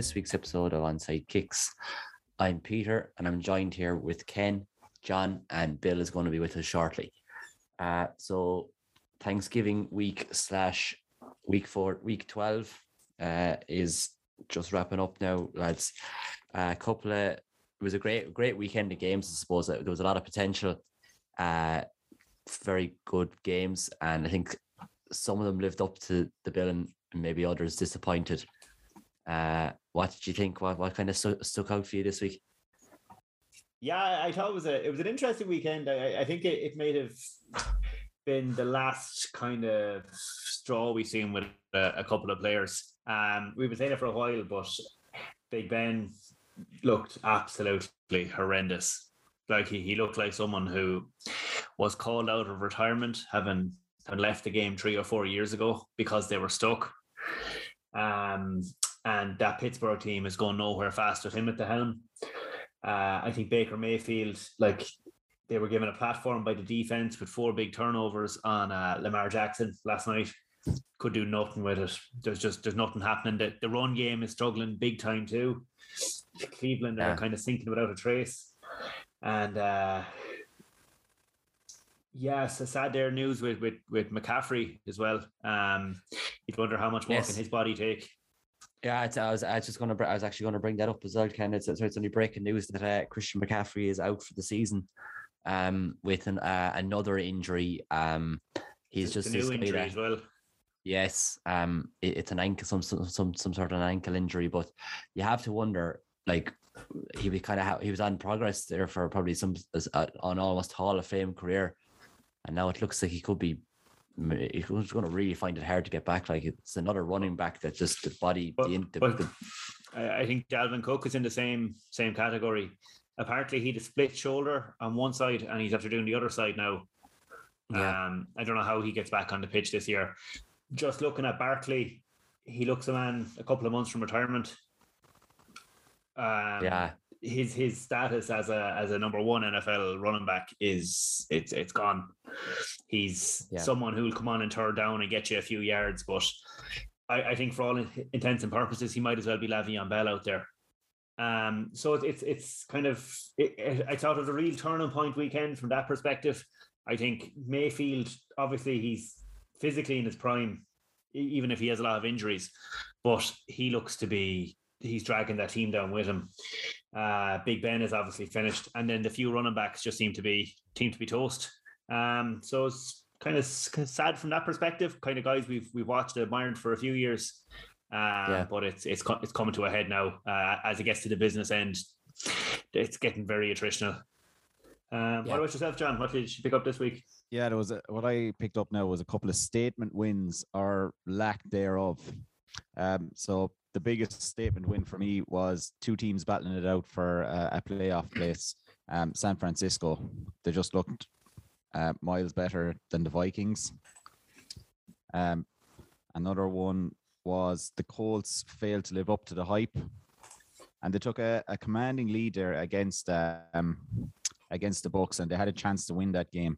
this week's episode of Onside Kicks. I'm Peter and I'm joined here with Ken, John, and Bill is going to be with us shortly. Uh, so, Thanksgiving week slash week four, week 12 uh, is just wrapping up now, lads. A couple of, it was a great, great weekend of games, I suppose. There was a lot of potential, uh, very good games, and I think some of them lived up to the bill and maybe others disappointed. Uh, what did you think? What what kind of stu- stuck out for you this week? Yeah, I thought it was a it was an interesting weekend. I, I think it, it may have been the last kind of straw we've seen with a, a couple of players. Um, we've been saying it for a while, but Big Ben looked absolutely horrendous. Like he, he looked like someone who was called out of retirement, having, having left the game three or four years ago because they were stuck. Um, and that Pittsburgh team is going nowhere fast with him at the helm. Uh, I think Baker Mayfield, like they were given a platform by the defense with four big turnovers on uh, Lamar Jackson last night. Could do nothing with it. There's just there's nothing happening. The, the run game is struggling big time too. Cleveland yeah. are kind of sinking without a trace, and uh, yes, a sad there news with with with McCaffrey as well. Um, you'd wonder how much more yes. can his body take. Yeah, I was, I was just going to, I was actually going to bring that up as well, Ken. It's, it's only breaking news that uh, Christian McCaffrey is out for the season um, with an, uh, another injury. Um, he's it's just a new injury that, as well. Yes, um, it, it's an ankle, some, some some some sort of an ankle injury, but you have to wonder, like, he was kind of ha- he was on progress there for probably some uh, on almost Hall of Fame career, and now it looks like he could be he's going to really find it hard to get back. Like it's another running back that just the body. But, the, but the, I think Dalvin Cook is in the same same category. Apparently, he had a split shoulder on one side, and he's after doing the other side now. Yeah. Um, I don't know how he gets back on the pitch this year. Just looking at Barkley, he looks a man a couple of months from retirement. Um, yeah, his his status as a as a number one NFL running back is it's it's gone. He's yeah. someone who will come on and turn down and get you a few yards, but I, I think for all intents and purposes, he might as well be Le'Veon Bell out there. Um, so it's it's kind of it, it, I thought it was a real turning point weekend from that perspective. I think Mayfield, obviously, he's physically in his prime, even if he has a lot of injuries, but he looks to be he's dragging that team down with him. Uh, Big Ben is obviously finished, and then the few running backs just seem to be team to be toast. Um, so it's kind of sad from that perspective. Kind of guys we've we've watched admired for a few years, uh, yeah. but it's it's it's coming to a head now uh, as it gets to the business end. It's getting very attritional. Um, yeah. What about yourself, John? What did you pick up this week? Yeah, there was a, what I picked up now was a couple of statement wins or lack thereof. Um, so the biggest statement win for me was two teams battling it out for uh, a playoff place. Um, San Francisco, they just looked uh, miles better than the Vikings. Um, another one was the Colts failed to live up to the hype, and they took a, a commanding lead there against um, against the Bucs, and they had a chance to win that game,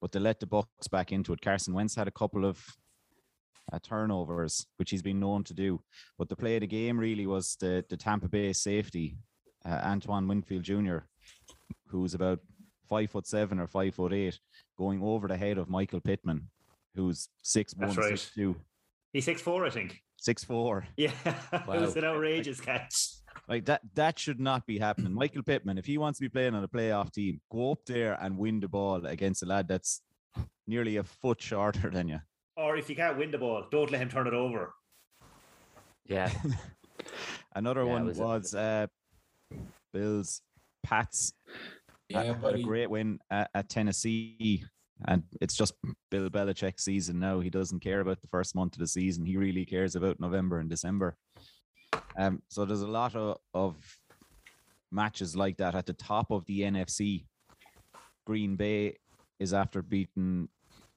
but they let the Bucs back into it. Carson Wentz had a couple of uh, turnovers, which he's been known to do. But the play of the game really was the, the Tampa Bay safety, uh, Antoine Winfield Jr., who's about five foot seven or five foot eight, going over the head of Michael Pittman, who's six one, right. six two. He's six four, I think. Six four. Yeah, wow. it was an outrageous catch. Like that, that should not be happening. Michael Pittman, if he wants to be playing on a playoff team, go up there and win the ball against a lad that's nearly a foot shorter than you or if you can't win the ball, don't let him turn it over. Yeah. Another yeah, one was, was uh, Bills Pats. Yeah, had a great win at, at, Tennessee. And it's just Bill Belichick's season now. He doesn't care about the first month of the season. He really cares about November and December. Um, so there's a lot of, of matches like that at the top of the NFC. Green Bay is after beating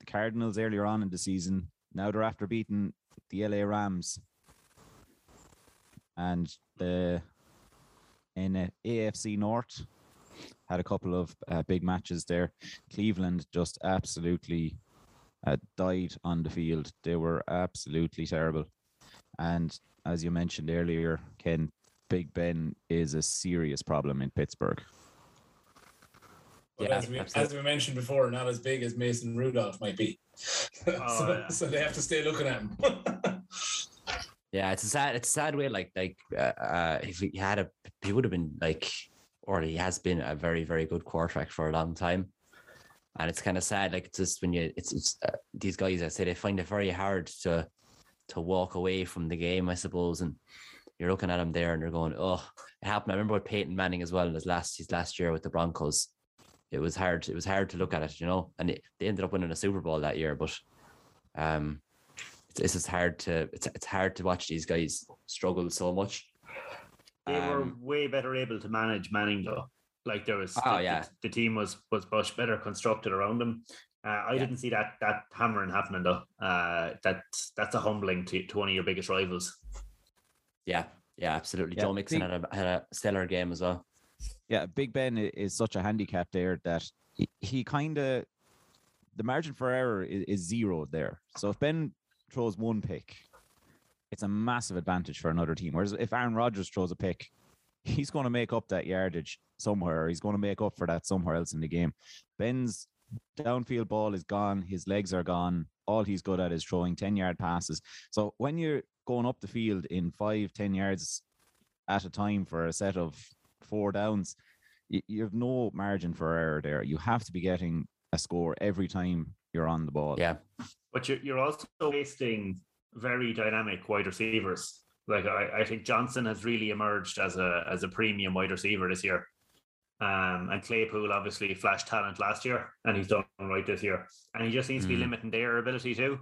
Cardinals earlier on in the season. Now they're after beating the LA Rams. And the in AFC North had a couple of uh, big matches there. Cleveland just absolutely uh, died on the field. They were absolutely terrible. And as you mentioned earlier, Ken, Big Ben is a serious problem in Pittsburgh. But yeah, as we, as we mentioned before, not as big as Mason Rudolph might be. Oh, so, yeah. so, they have to stay looking at him. yeah, it's a sad, it's a sad way. Like, like uh, uh, if he had a, he would have been like, or he has been a very, very good quarterback for a long time. And it's kind of sad. Like, it's just when you, it's, it's uh, these guys. I say they find it very hard to, to walk away from the game, I suppose, and you're looking at him there and you're going, oh, it happened. I remember with Peyton Manning as well in his last his last year with the Broncos. It was hard. It was hard to look at it, you know. And it, they ended up winning a Super Bowl that year, but um, it's, it's just hard to it's it's hard to watch these guys struggle so much. They um, were way better able to manage Manning though. Like there was, oh the, yeah, the, the team was was much better constructed around them. Uh, I yeah. didn't see that that hammering happening though. Uh, that's that's a humbling to, to one of your biggest rivals. Yeah, yeah, absolutely. Yeah, Joe Mixon Big, had a had a stellar game as well. Yeah, Big Ben is such a handicap there that he, he kind of the margin for error is, is zero there. So if Ben throws one pick, it's a massive advantage for another team. Whereas if Aaron Rodgers throws a pick, he's going to make up that yardage somewhere. he's going to make up for that somewhere else in the game. Ben's downfield ball is gone. His legs are gone. All he's good at is throwing 10 yard passes. So when you're going up the field in five, 10 yards at a time for a set of four downs, you, you have no margin for error there. You have to be getting a score every time you're on the ball. Yeah. But you're, you're also wasting very dynamic wide receivers. Like I, I think Johnson has really emerged as a as a premium wide receiver this year. Um, and Claypool obviously flashed talent last year, and he's done right this year. And he just seems mm. to be hmm. limiting their ability too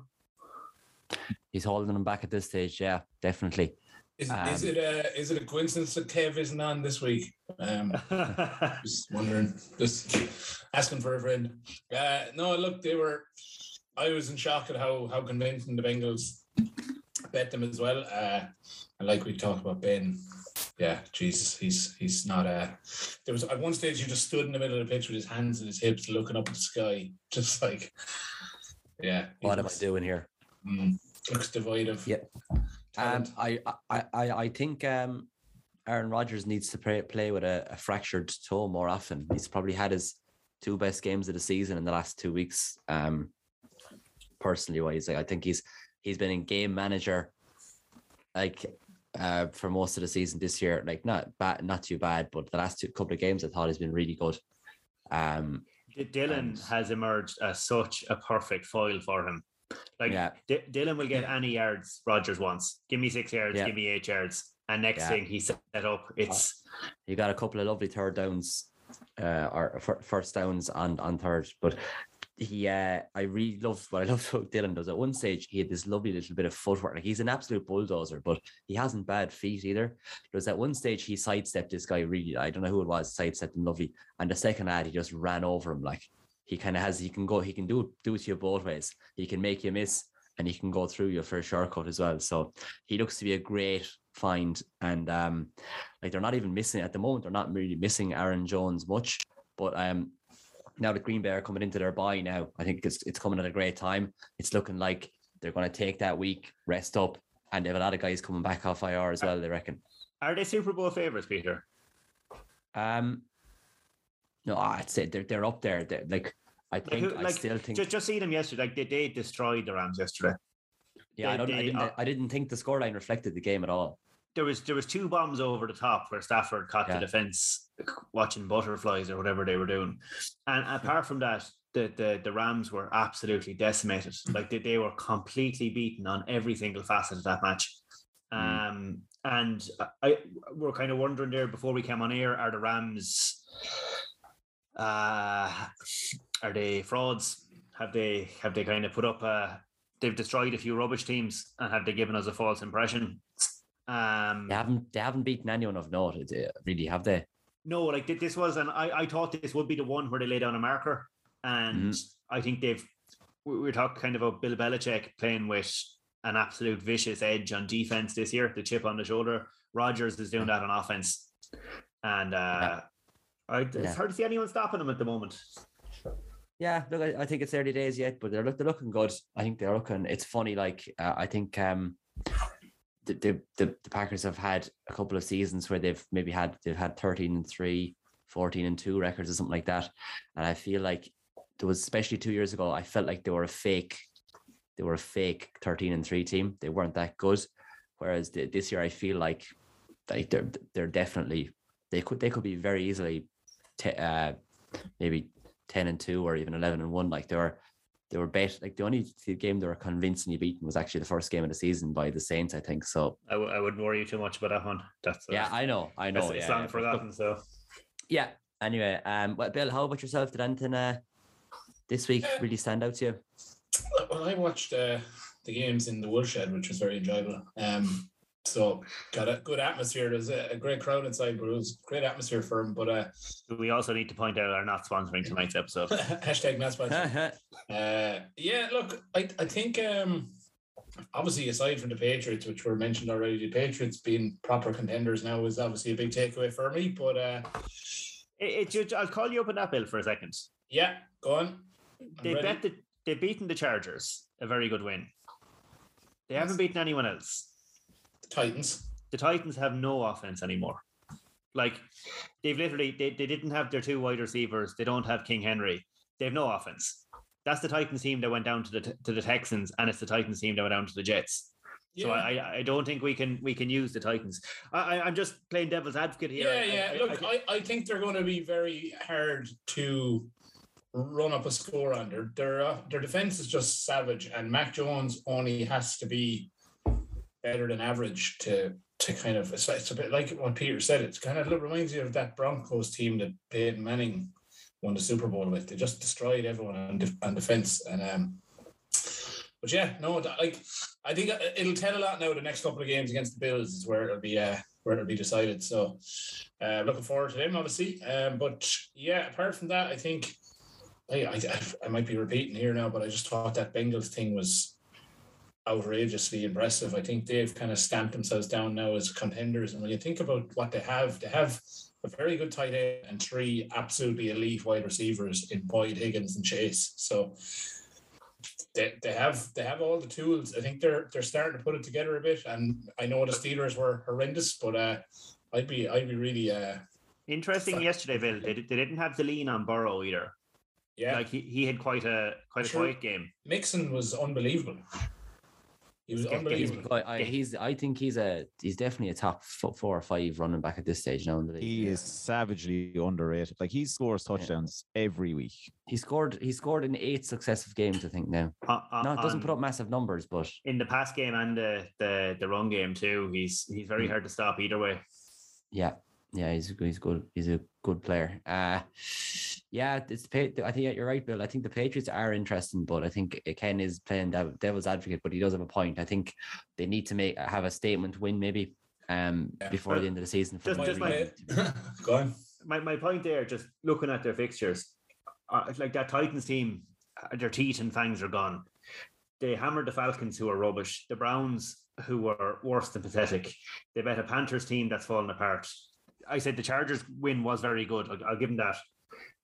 he's holding them back at this stage. Yeah, definitely. Is, um, is it a is it a coincidence that Kev isn't on this week? Um, just wondering, just asking for a friend. Uh, no, look, they were. I was in shock at how how convincing the Bengals bet them as well. Uh, and like we talked about Ben, yeah, Jesus, he's he's not a. There was at one stage he just stood in the middle of the pitch with his hands in his hips, looking up at the sky, just like, yeah. What am I doing here? Mm, looks devoid of. Yeah. Um, I, I, I, I think um, Aaron Rodgers needs to play, play with a, a, fractured toe more often. He's probably had his two best games of the season in the last two weeks. Um, personally, wise, I think he's he's been in game manager like uh, for most of the season this year. Like not bad, not too bad, but the last two couple of games I thought he's been really good. Um, Dillon and, has emerged as such a perfect foil for him. Like yeah. D- Dillon will get any yards Rodgers wants. Give me six yards, yeah. give me eight yards. And next yeah. thing he set up, it's he got a couple of lovely third downs, uh, or first downs on on third. But he, uh, I really love what I love what Dillon does. At one stage, he had this lovely little bit of footwork. Like he's an absolute bulldozer, but he hasn't bad feet either. There was at one stage he sidestepped this guy really. I don't know who it was, sidestepped him lovely. And the second ad, he just ran over him like he kind of has he can go he can do do it to you both ways. He can make you miss and he can go through you for a shortcut as well. So he looks to be a great find. And um like they're not even missing at the moment, they're not really missing Aaron Jones much. But um now the Green Bay are coming into their bye now. I think it's it's coming at a great time. It's looking like they're going to take that week, rest up, and they have a lot of guys coming back off IR as well. They reckon. Are they Super Bowl favorites, Peter? Um, no, I'd say they're they're up there. They're, like I think like, I like, still think just just see them yesterday. Like they, they destroyed the Rams yesterday. Yeah, they, I, don't, they, I didn't. Uh, I didn't think the scoreline reflected the game at all. There was there was two bombs over the top where Stafford caught yeah. the defense watching butterflies or whatever they were doing, and apart from that, the the, the Rams were absolutely decimated. Like they, they were completely beaten on every single facet of that match. Mm. Um, and I we're kind of wondering there before we came on air, are the Rams uh, are they frauds? Have they have they kind of put up a? They've destroyed a few rubbish teams, and have they given us a false impression? Um, they haven't. They haven't beaten anyone of note. Really, have they? No, like this was, and I, I thought this would be the one where they lay down a marker, and mm-hmm. I think they've. We we're talking kind of about Bill Belichick playing with an absolute vicious edge on defense this year, the chip on the shoulder. Rodgers is doing that on offense, and uh, yeah. I, it's yeah. hard to see anyone stopping them at the moment. Yeah, look, I, I, think it's early days yet, but they're look, they're looking good. I think they're looking. It's funny, like uh, I think um, the, the, the, the Packers have had a couple of seasons where they've maybe had they've had 13 and 3, 14 and 2 records or something like that. And I feel like there was especially two years ago, I felt like they were a fake, they were a fake 13 and 3 team. They weren't that good. Whereas the, this year I feel like like they're they're definitely they could they could be very easily te- uh, maybe 10 and 2 or even 11 and 1 like they were they were bet like the only game they were convincingly beaten was actually the first game of the season by the Saints, I think. So I w- I wouldn't worry you too much about that one. That's uh, yeah, I know, I know. It's, yeah, long yeah, for but, that. So yeah. Anyway, um, well, Bill, how about yourself? Did anything uh, this week really stand out to you? Well, I watched uh, the games in the Woolshed, which was very enjoyable. Um, so got a good atmosphere. There's a, a, great crowd inside, but it was great atmosphere for him. But uh, we also need to point out are not sponsoring tonight's episode. hashtag not sponsoring. uh, yeah, look, I I think um, obviously aside from the Patriots, which were mentioned already, the Patriots being proper contenders now is obviously a big takeaway for me. But uh, it, it, I'll call you up on that bill for a second. Yeah, go on. I'm they ready. bet the, they've beaten the Chargers, a very good win. They haven't beaten anyone else. Titans. The Titans have no offense anymore. Like they've literally they, they didn't have their two wide receivers. They don't have King Henry. They have no offense. That's the Titans team that went down to the to the Texans, and it's the Titans team that went down to the Jets. Yeah. So I, I don't think we can we can use the Titans. I, I'm just playing devil's advocate here. Yeah, yeah. I, Look, I, I, think they're going to be very hard to run up a score on. Their their uh, their defense is just savage, and Mac Jones only has to be better than average to to kind of it's, it's a bit like what Peter said. It's kind of it reminds you of that Broncos team that Peyton Manning won the Super Bowl with. They just destroyed everyone on, def- on defense, and um, but yeah, no, like I think it'll tell a lot now. The next couple of games against the Bills is where it'll be uh, where it'll be decided. So uh, looking forward to them, obviously. Um, but yeah, apart from that, I think I, I I might be repeating here now, but I just thought that Bengals thing was outrageously impressive. I think they've kind of stamped themselves down now as contenders. And when you think about what they have, they have a very good tight end and three absolutely elite wide receivers in Boyd, Higgins, and Chase. So they, they have they have all the tools. I think they're they're starting to put it together a bit. And I know the Steelers were horrendous, but uh, I'd be I'd be really uh, interesting yesterday, Bill. They, they didn't have the lean on Burrow either. Yeah, like he, he had quite a quite a sure. quiet game. Mixon was unbelievable. He was unbelievable. I, I, he's, I think he's a, he's definitely a top four or five running back at this stage now in the league. He is savagely underrated. Like he scores touchdowns yeah. every week. He scored, he scored in eight successive games, I think now. Uh, uh, no, it doesn't put up massive numbers, but in the pass game and the the, the run game too, he's he's very mm. hard to stop either way. Yeah, yeah, he's he's good. He's a good player. Uh yeah, it's I think you're right, Bill. I think the Patriots are interesting, but I think Ken is playing devil's advocate, but he does have a point. I think they need to make have a statement win maybe um yeah, before the end of the season. Just, just my, go on. My my point there, just looking at their fixtures, uh, like that Titans team, uh, their teeth and fangs are gone. They hammered the Falcons, who are rubbish. The Browns, who were worse than pathetic. They bet a Panthers team that's fallen apart. I said the Chargers win was very good. I'll, I'll give them that.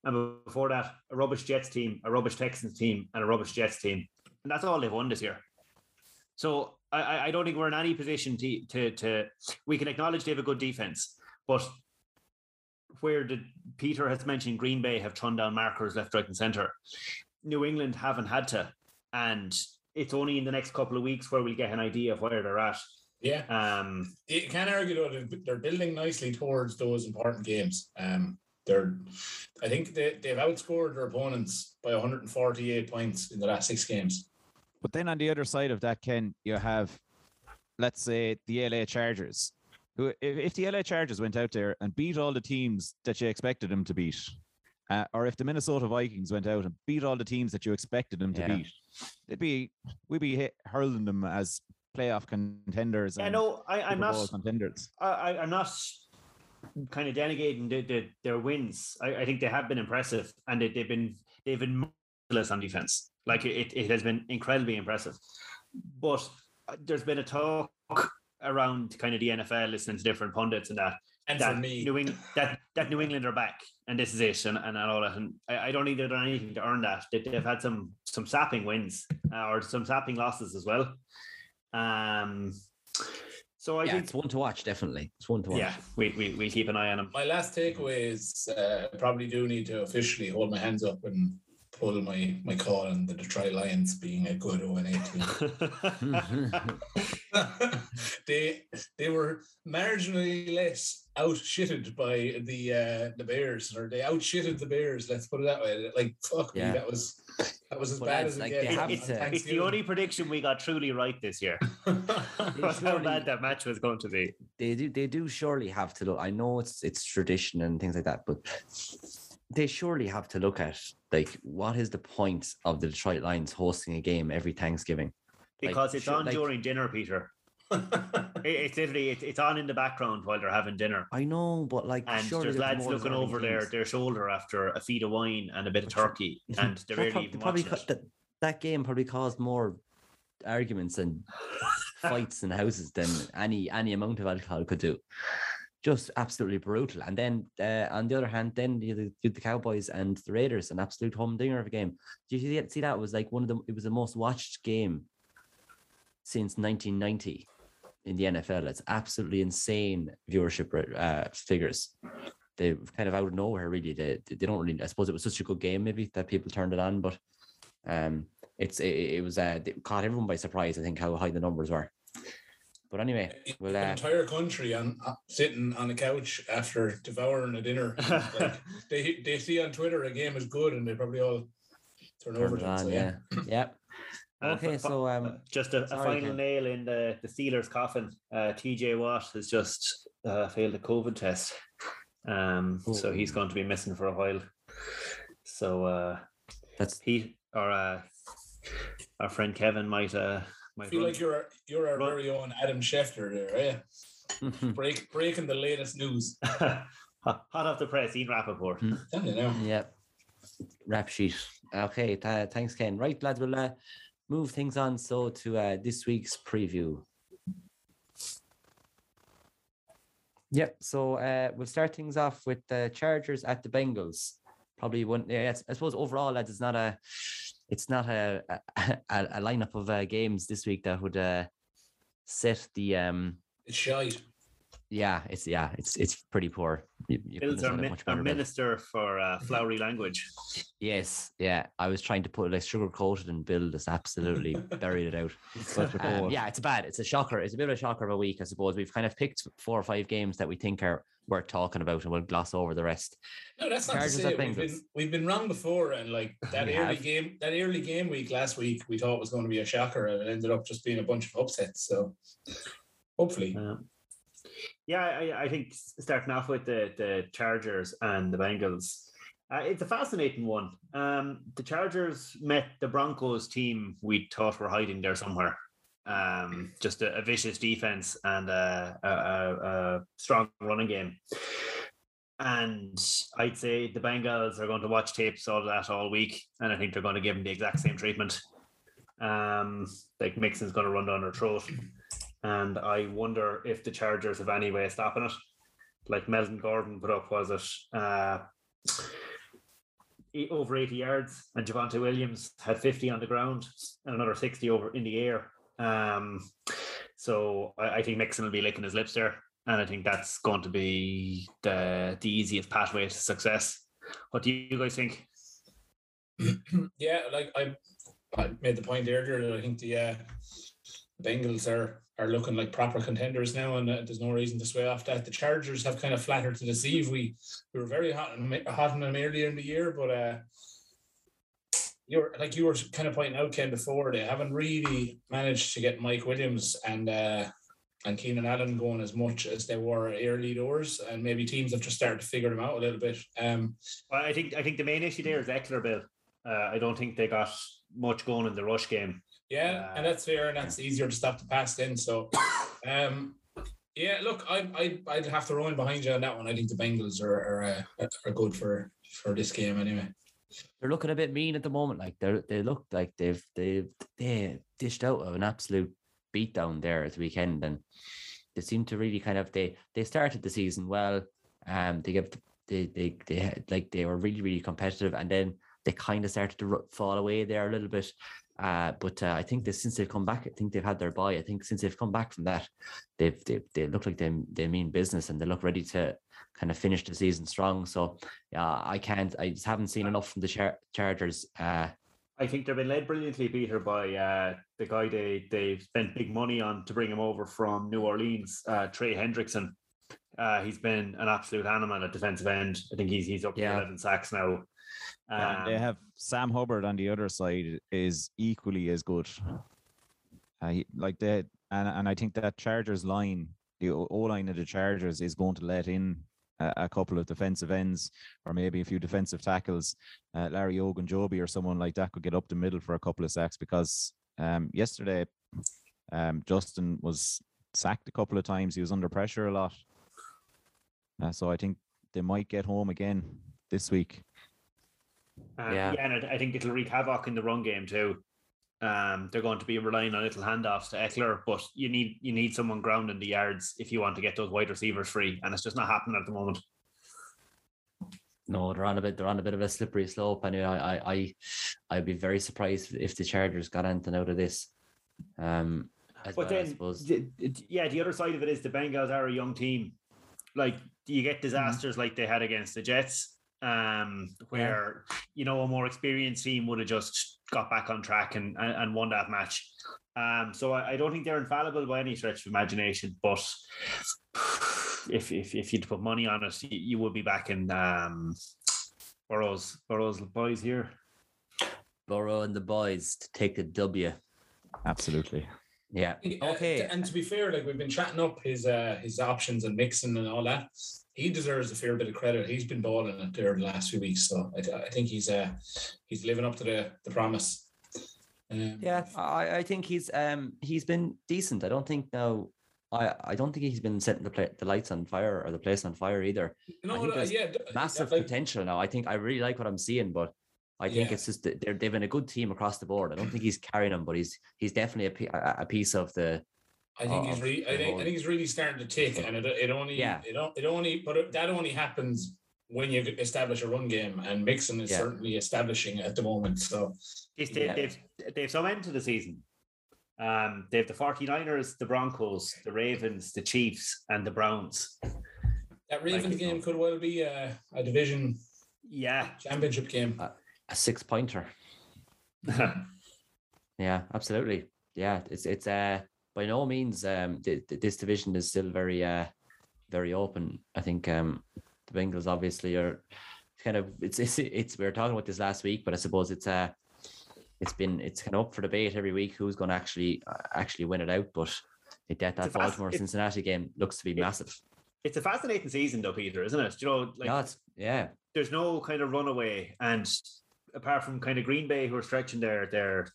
And before that, a rubbish Jets team, a rubbish Texans team, and a rubbish Jets team. And that's all they've won this year. So I, I don't think we're in any position to, to, to we can acknowledge they have a good defense, but where did Peter has mentioned Green Bay have turned down markers left, right, and center. New England haven't had to. And it's only in the next couple of weeks where we'll get an idea of where they're at. Yeah. Um, you can argue though they're building nicely towards those important games. Um, they're, I think they they've outscored their opponents by 148 points in the last six games. But then on the other side of that, Ken, you have, let's say, the LA Chargers. Who, if, if the LA Chargers went out there and beat all the teams that you expected them to beat, uh, or if the Minnesota Vikings went out and beat all the teams that you expected them to yeah. beat, they'd be we'd be hit, hurling them as playoff contenders. Yeah, no, I, I'm not contenders. I, I'm not kind of delegating the, the, their wins. I, I, think they have been impressive, and they, have been they've been merciless on defense. Like it, it has been incredibly impressive. But uh, there's been a talk around kind of the NFL, listening to different pundits and that. And that for me, New England, that that New England are back, and this is it, and, and all that. And I, I don't need to do anything to earn that. They, have had some some sapping wins uh, or some sapping losses as well. Um, So I yeah, think it's one to watch. Definitely, it's one to watch. yeah, we we we keep an eye on him. My last takeaway is uh, probably do need to officially hold my hands up and pull my my call on the Detroit Lions being a good 0 team. they they were marginally less outshitted by the uh, the Bears, or they outshitted the Bears. Let's put it that way. Like fuck Yeah. me, that was that was as But bad lads, as it gets. they on- have it's, it's the only prediction we got truly right this year. Was how surely- bad that match was going to be. they do they do surely have to look. I know it's it's tradition and things like that, but they surely have to look at like what is the point of the Detroit Lions hosting a game every Thanksgiving? Like, Because it's sure, on like- during dinner, Peter. It- It's literally it, it's on in the background while they're having dinner. I know, but like And surely there's lads looking over their, games. their shoulder after a feed of wine and a bit of turkey, and they're That really prob- even probably watching ca- that, that game probably caused more arguments and fights in houses than any any amount of alcohol could do. Just absolutely brutal. And then uh, on the other hand, then you the, the Cowboys and the Raiders, an absolute home humdinger of a game. Did you see, see that? It was like one of the it was the most watched game since 1990 in the NFL. It's absolutely insane viewership uh, figures. They kind of out of nowhere, really. They they don't really. I suppose it was such a good game, maybe that people turned it on, but um, it's it, it was uh, it caught everyone by surprise. I think how high the numbers were. But anyway, well, the uh, entire country on uh, sitting on the couch after devouring a dinner. like, they they see on Twitter a game is good, and they probably all turn over to it. So, yeah. yeah, yeah. Okay, fi- so um, just a, a sorry, final Ken. nail in the, the Steelers' coffin. Uh, TJ Watt has just uh, failed a COVID test. Um, so he's going to be missing for a while. So uh, that's he or uh, our friend Kevin might uh, I feel run- like you're you're our Run- very own Adam Schefter there, yeah. Break breaking the latest news. hot hot off the press. Ian Rapoport. Tell you now. yeah. Rap sheet. Okay, th- thanks, Ken. Right, lads, we'll uh, move things on so to uh, this week's preview. Yep. So uh, we'll start things off with the Chargers at the Bengals. Probably one. Yeah, I suppose overall, lads, it's not a, it's not a a, a lineup of uh, games this week that would uh, set the um. It's shite. Yeah, it's yeah, it's it's pretty poor. You, you Bill's our, mi- our better, Bill. minister for uh, flowery language. Yes, yeah. I was trying to put like sugar coated and Bill just absolutely buried it out. Such a Um, yeah, it's bad. It's a shocker. It's a bit of a shocker of a week, I suppose. We've kind of picked four or five games that we think are worth talking about, and we'll gloss over the rest. No, that's not Chargers to say we've been we've been wrong before, and like that early have. game, that early game week last week, we thought was going to be a shocker, and it ended up just being a bunch of upsets. So hopefully, Um, yeah, I, I think starting off with the, the Chargers and the Bengals, uh, it's a fascinating one. Um, the Chargers met the Broncos team we thought were hiding there somewhere. Um, just a, a vicious defense and a, a, a, strong running game. And I'd say the Bengals are going to watch tapes all of that all week, and I think they're going to give them the exact same treatment. Um, like Mixon's going to run down their throat and I wonder if the Chargers have any way of stopping it. Like Melvin Gordon put up, was it uh, e- over 80 yards, and Javonte Williams had 50 on the ground and another 60 over in the air. Um, so I, I think Mixon will be licking his lips there, and I think that's going to be the the easiest pathway to success. What do you guys think? yeah, like I, I made the point earlier that I think the uh, Bengals are are looking like proper contenders now, and uh, there's no reason to sway off that. The Chargers have kind of flattered to deceive. We we were very hot on, hot on them earlier in the year, but uh, you're like you were kind of pointing out, Ken, before they haven't really managed to get Mike Williams and uh, and Keenan Allen going as much as they were early doors, and maybe teams have just started to figure them out a little bit. Um, Well, I think I think the main issue there is Ekeler, Bill. Uh, I don't think they got much going in the rush game. Yeah, and Uh, that's fair, and that's easier to stop the pass in. So, um, yeah, look, I I I'd have to run behind you on that one. I think the Bengals are are, uh, are good for for this game anyway. They're looking a bit mean at the moment. Like they they look like they've they've they dished out an absolute beatdown there at the weekend, and they seem to really kind of they they started the season well. Um, they give they they they had, like they were really really competitive, and then they kind of started to fall away there a little bit. Uh, but uh, I think that since they've come back, I think they've had their bye. I think since they've come back from that, they've they, they look like they they mean business and they look ready to kind of finish the season strong. So yeah, I can't. I just haven't seen enough from the char- Chargers. Uh, I think they've been led brilliantly, Peter, by uh, the guy they they spent big money on to bring him over from New Orleans, uh, Trey Hendrickson. Uh, he's been an absolute animal at defensive end. I think he's he's up Yeah. to eleven sacks now. And they Um, have Sam Hubbard on the other side is equally as good. Uh, he- like that, and and I think that Chargers line, the O line of the Chargers, is going to let in a, a couple of defensive ends or maybe a few defensive tackles. Uh, Larry Ogunjobi or someone like that could get up the middle for a couple of sacks because um, yesterday um, Justin was sacked a couple of times. He was under pressure a lot. Uh, so I think they might get home again this week. Uh, Yeah. yeah, and I I think it'll wreak havoc in the run game too. Um, they're going to be relying on little handoffs to Ekeler, but you need you need someone grounding the yards if you want to get those wide receivers free, and it's just not happening at the moment. no, they're on a bit. They're on a bit of a slippery slope. Anyway, I, I, I I'd be very surprised if the Chargers got anything out of this. Um, as But well, I then, d- yeah, the other side of it is the Bengals are a young team. Like you get disasters like they had against the Jets, um, where you know a more experienced team would have just got back on track and and, and won that match. Um, so I, I don't think they're infallible by any stretch of imagination, but if if if you'd put money on it, you, you would be back in um, Burrows Burrows boys here. Burrow and the boys to take the W. Absolutely. Yeah. Uh, Okay. and to be fair, like we've been chatting up his uh, his options and Mixon and all that. He deserves a fair bit of credit. He's been balling it there the last few weeks, so I, I think he's uh he's living up to the the promise. Um, Yeah, I, I think he's um he's been decent. I don't think now I, I don't think he's been setting the play, the lights on fire or the place on fire either. no, I think no, yeah, d- Massive like, potential now. I think I really like what I'm seeing, but I think Yeah. it's just that they're they've been a good team across the board. I don't think he's carrying them, but he's he's definitely a, a, a piece of the I think he's really, I think, I think he's really starting to take, and it, it only, Yeah. it, it only, but it, that only happens when you establish a run game, and Mixon is Yeah. certainly establishing at the moment. So They've, they've, Yeah. they've, they've some end to the season. Um, they have the 49ers, the Broncos, the Ravens, the Chiefs, and the Browns. that Ravens it, game no. could well be a, a division Yeah. championship game. A six pointer. Yeah, absolutely. Yeah, it's it's uh by no means um th- th- this division is still very uh very open. I think um the Bengals obviously are kind of it's it's it's we were talking about this last week, but I suppose it's uh it's been it's kind of up for debate every week who's going to actually uh, actually win it out. But it, that that It's a fast- Baltimore Cincinnati game looks to be it- massive. it's a fascinating season, though, Peter, isn't it? You know, like it's, yeah, there's no kind of runaway, and apart from kind of Green Bay, who are stretching their their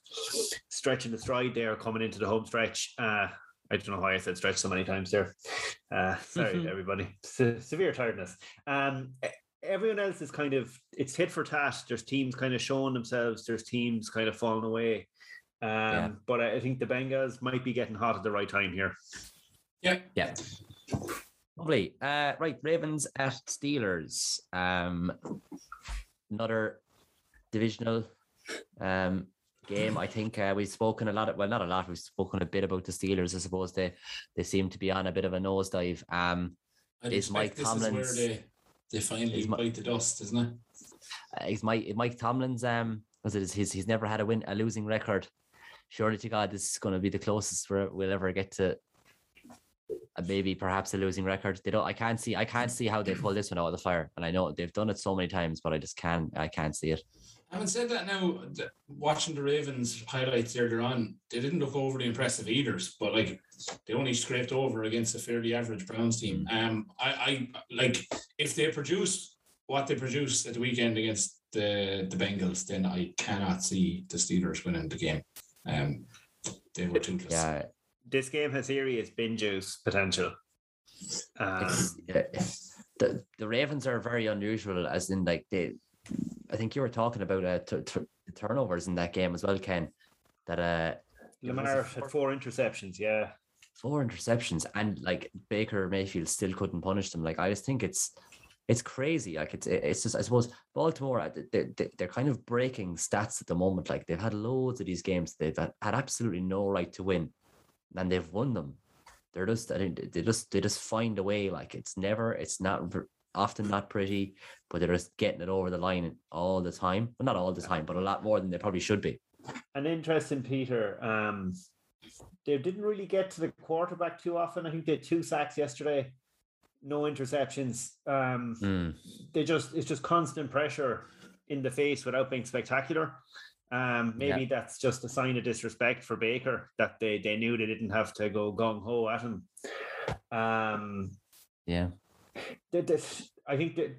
stretching the stride there, coming into the home stretch. Uh, I don't know why I said stretch so many times there. Uh, sorry, everybody. Se- severe tiredness. Um, everyone else is kind of it's hit for tat. There's teams kind of showing themselves. There's teams kind of falling away. Um, Yeah. But I I think the Bengals might be getting hot at the right time here. Yeah, yeah. Lovely. Uh, right, Ravens at Steelers. Um, another divisional um game. I think uh, we've spoken a lot. Well, not a lot. We've spoken a bit about the Steelers. I suppose they they seem to be on a bit of a nosedive. Um, I'd Is Mike expect this Tomlin's- is they, they finally is bite the dust, isn't it? uh, is Mike Mike Tomlin's um was it his he's, he's never had a win a losing record. Surely to God, this is going to be the closest we're, we'll ever get to. uh, Maybe perhaps a losing record. They don't. I can't see. I can't see how they pull this one out of the fire. And I know they've done it so many times, but I just can't. I can't see it. Having said that, now th- watching the Ravens highlights earlier on, they didn't look overly impressive either. But like, they only scraped over against a fairly average Browns team. Um, I, I like if they produce what they produced at the weekend against the the Bengals, then I cannot see the Steelers winning the game. Um, they were toothless. Yeah, This game has serious bin juice potential. Um, yeah, the the Ravens are very unusual, as in like they. I think you were talking about uh, t- t- turnovers in that game as well, Ken. That uh, Lamar four- had four interceptions. Yeah. four interceptions and like Baker Mayfield still couldn't punish them. Like I just think it's it's crazy. Like it's it's just I suppose Baltimore uh, they're, they're kind of breaking stats at the moment. Like they've had loads of these games they've had, had absolutely no right to win, and they've won them. They're just I think they just they just find a way. Like it's never it's not often not pretty, but they're just getting it over the line all the time. Well, not all the time, but a lot more than they probably should be. An interesting Peter. Um, they didn't really get to the quarterback too often. I think they had two sacks yesterday no interceptions. Um, mm. They just it's just constant pressure in the face without being spectacular. Um, maybe yeah. that's just a sign of disrespect for Baker that they they knew they didn't have to go gung ho at him. Um, yeah, the, the, I think that